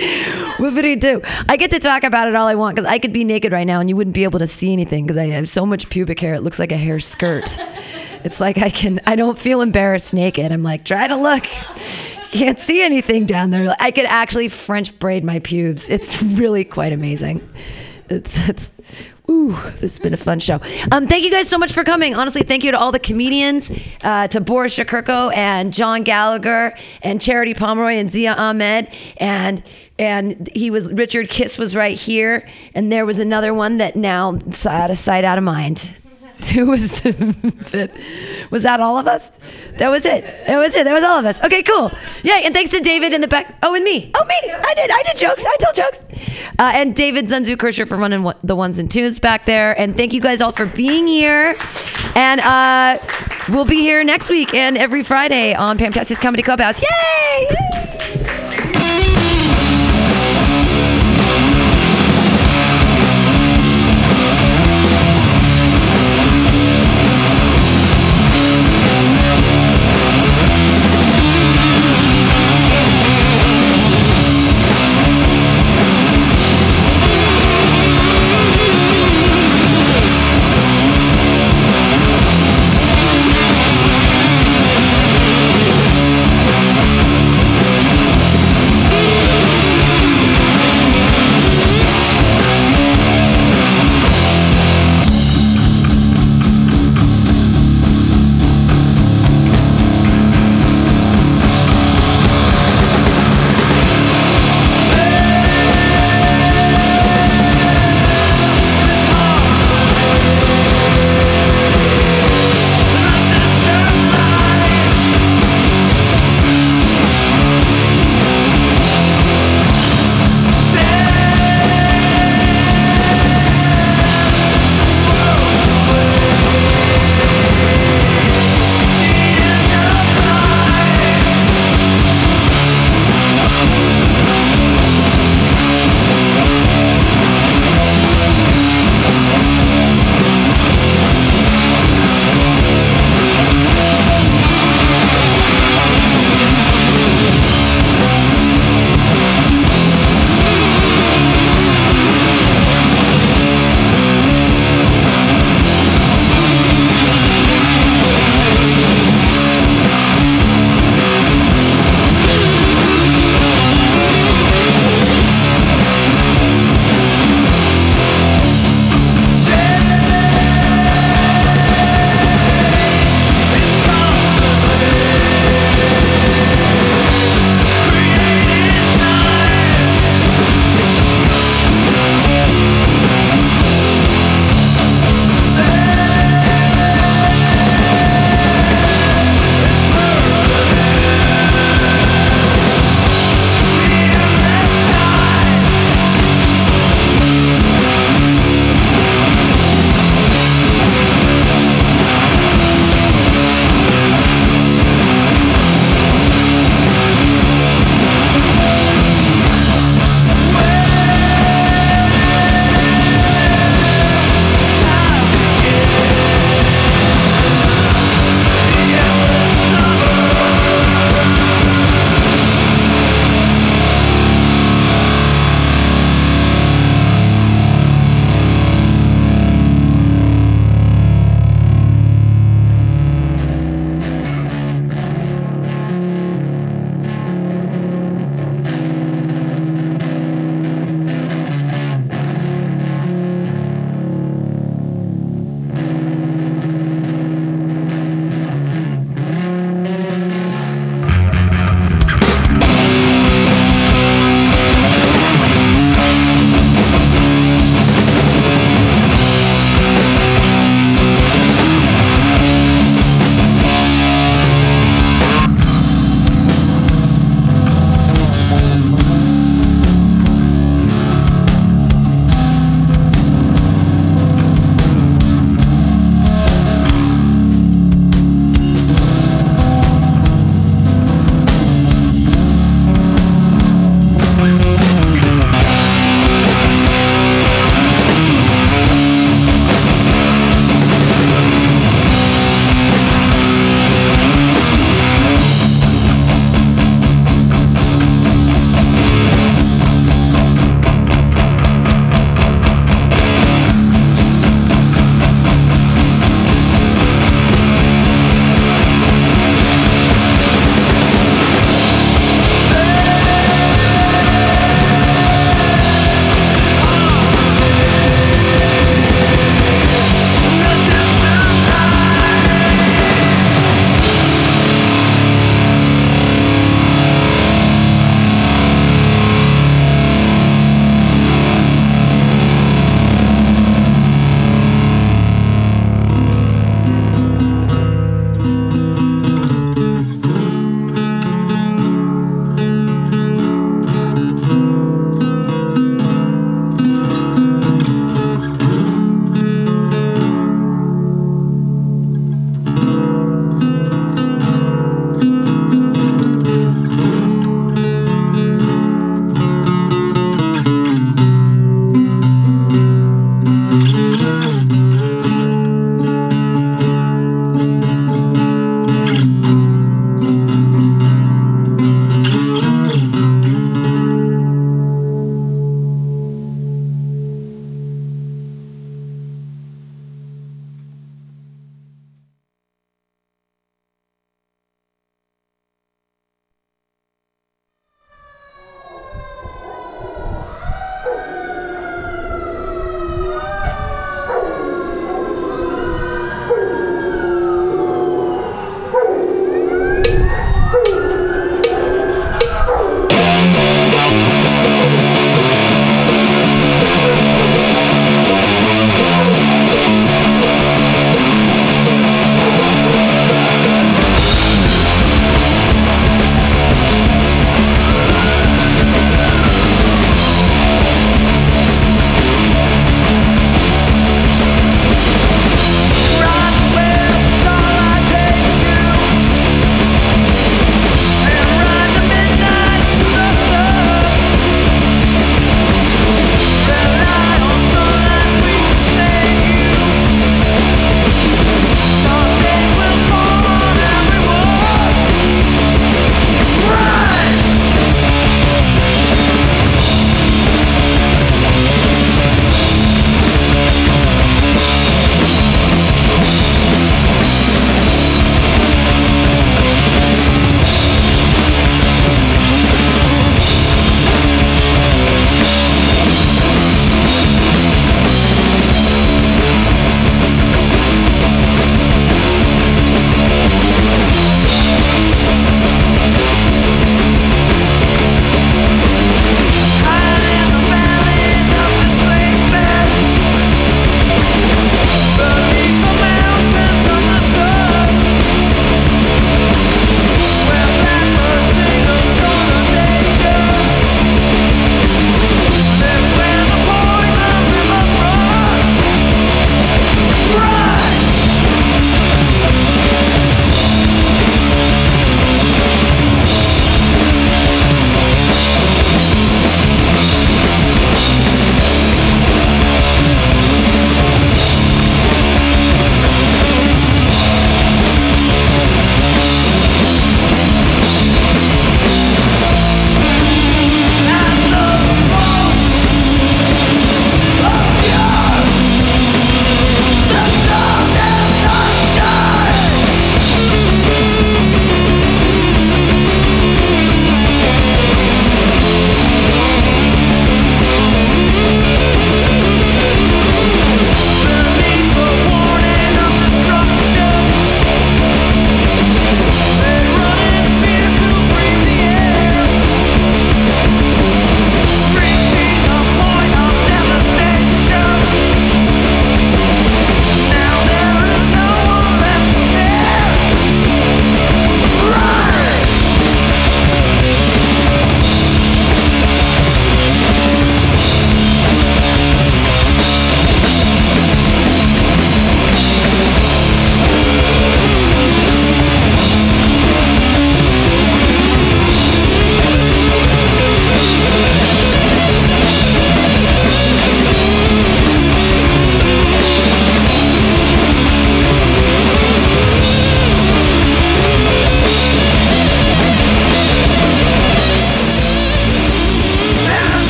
Whippity do. I get to talk about it all I want because I could be naked right now and you wouldn't be able to see anything because I have so much pubic hair. It looks like a hair skirt. It's like I can, I don't feel embarrassed naked. I'm like, try to look. Can't see anything down there. I could actually French braid my pubes. It's really quite amazing. It's, it's, Ooh, this has been a fun show. Um, thank you guys so much for coming. Honestly, thank you to all the comedians, uh, to Boris Shakurko and John Gallagher and Charity Pomeroy and Zia Ahmed and and he was Richard Kiss was right here, and there was another one that now out of sight, out of mind. Who was the, was that all of us? That was it. That was it. That was all of us. Okay, cool. Yay! And thanks to David in the back. Oh, and me. Oh, me. I did. I did jokes. I told jokes. Uh, and David Zunzu Kirscher for running the ones and twos back there. And thank you guys all for being here. And uh, we'll be here next week and every Friday on Pam Pamtastic's KomedyKlubhouse. Yay! Apply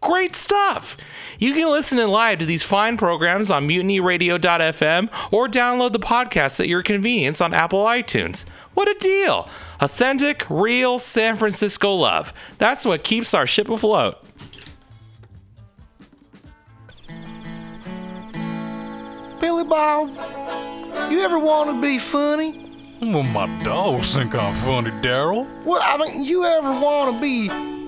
Great stuff! You can listen in live to these fine programs on mutinyradio.fm or download the podcast at your convenience on Apple iTunes. What a deal! Authentic, real San Francisco love. That's what keeps our ship afloat. Billy Bob, you ever want to be funny? Well, my dogs think I'm funny, Daryl. Well, I mean, you ever want to be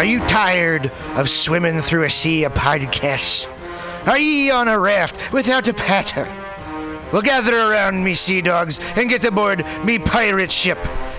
Are you tired of swimming through a sea of podcasts? Are ye on a raft without a paddle? Well, gather around me, sea dogs, and get aboard me pirate ship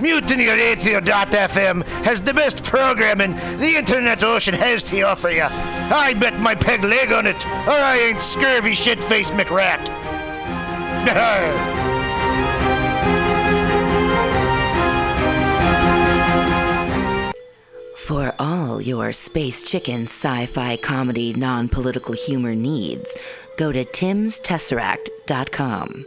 MutinyRadio.fm has the best programming the internet ocean has to offer you. I bet my peg leg on it, or I ain't scurvy shit faced McRat. For all your space chicken sci fi comedy non political humor needs, go to timstesseract.com.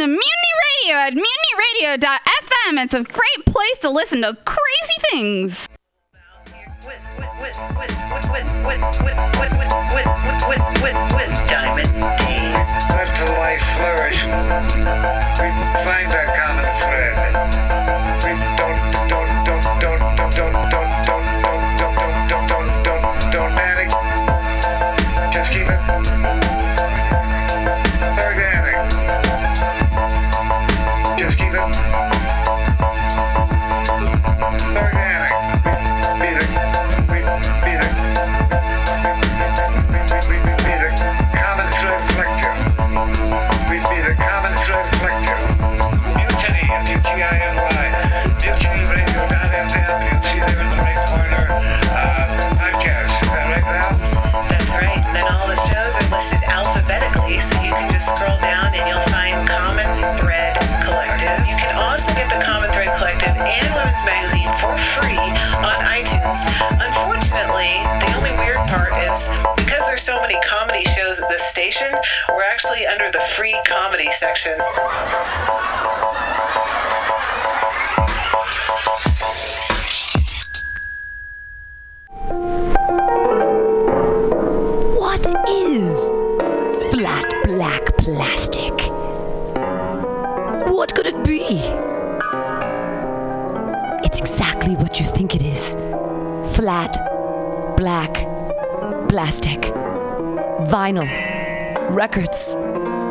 to Mutiny Radio at mutinyradio.fm. It's a great place to listen to crazy things. Let the life flourish. We find that common thread. We don't, don't, don't, don't, don't, don't, don't, don't, don't, don't, don't, don't, don't, don't panic. Just keep it organic.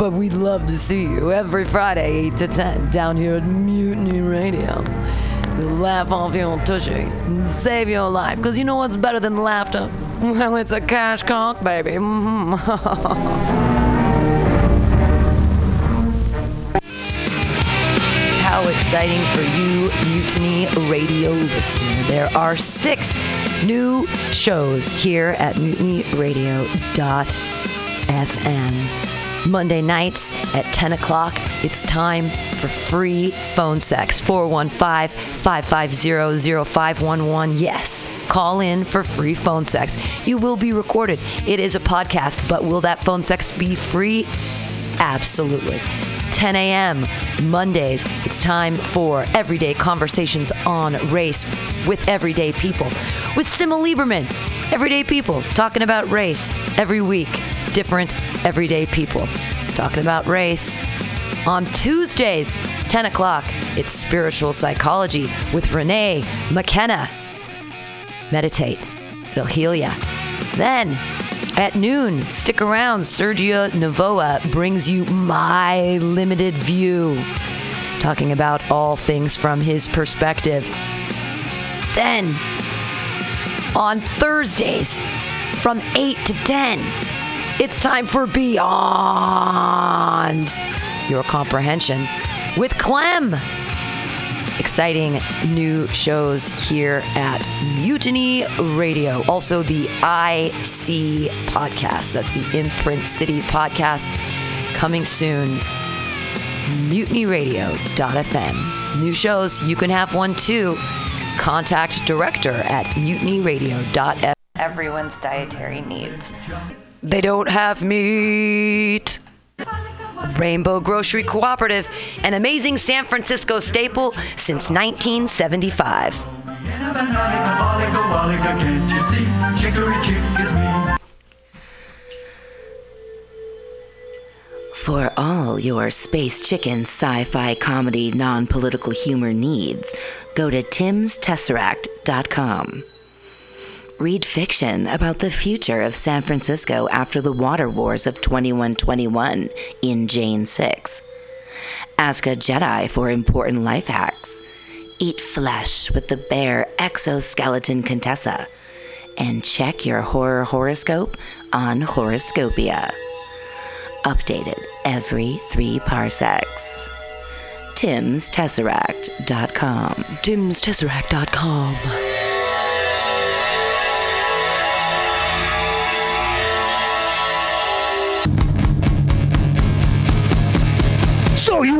But we'd love to see you every Friday, 8 to 10, down here at Mutiny Radio. Laugh off your tushy and save your life. Because you know what's better than laughter? Well, it's a cash cock, baby. How exciting for you, Mutiny Radio listener. There are six new shows here at mutinyradio.fm. Monday nights at 10 o'clock, it's time for free phone sex. 415 550 0511. Yes, call in for free phone sex. You will be recorded. It is a podcast, but will that phone sex be free? Absolutely. 10 a.m. Mondays, it's time for everyday conversations on race with everyday people with Sima Lieberman Everyday people talking about race every week. Different everyday people talking about race. On Tuesdays, 10 o'clock, it's Spiritual Psychology with Renee McKenna. Meditate, it'll heal ya. Then, at noon, stick around. Sergio Navoa brings you My Limited View, talking about all things from his perspective. Then, on Thursdays, from 8 to 10, it's time for Beyond Your Comprehension with Clem. Exciting new shows here at Mutiny Radio. Also, the IC podcast. That's the Imprint City podcast coming soon. MutinyRadio.fm. New shows, you can have one too. Contact director at mutinyradio.fm. everyone's dietary needs. They don't have meat. Rainbow Grocery Cooperative, an amazing San Francisco staple since 1975. Can't you see? Chicory chick is me. For all your space chicken sci fi comedy non political humor needs, go to timstesseract.com. Read fiction about the future of San Francisco after the water wars of 2121 in Jane 6. Ask a Jedi for important life hacks. Eat flesh with the bear exoskeleton Contessa. And check your horror horoscope on Horoscopia updated every three parsecs. Tim'sTesseract.com. Tim'sTesseract.com. So you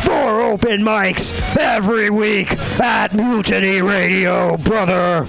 Four open mics every week at Mutiny Radio, brother.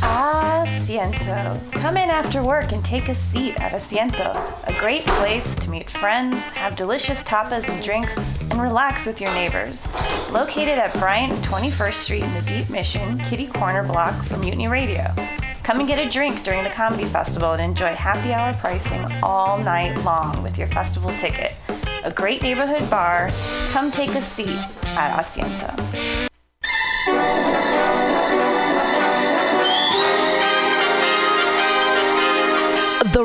Asiento. Come in after work and take a seat at Asiento, a great place to meet friends, have delicious tapas and drinks, and relax with your neighbors. Located at Bryant 21st Street in the Deep Mission, Kitty Corner block from Mutiny Radio. Come and get a drink during the comedy festival and enjoy happy hour pricing all night long with your festival ticket. A great neighborhood bar. Come take a seat at Asiento. The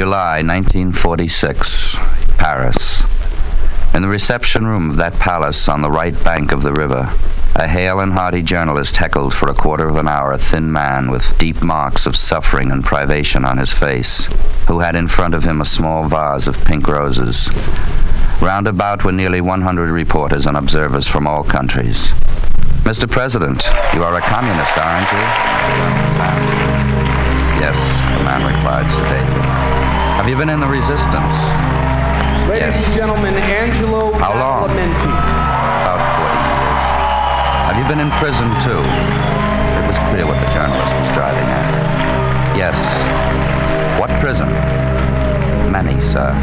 July 1946, Paris. In the reception room of that palace on the right bank of the river, a hale and hearty journalist heckled for a quarter of an hour a thin man with deep marks of suffering and privation on his face, who had in front of him a small vase of pink roses. Round about were nearly 100 reporters and observers from all countries. Mr. President, you are a communist, aren't you? Yes, the man replied sedately. Have you been in the resistance? Ladies and gentlemen, Angelo How long? About 40 years. Have you been in prison too? It was clear what the journalist was driving at. Yes. What prison? Many, sir.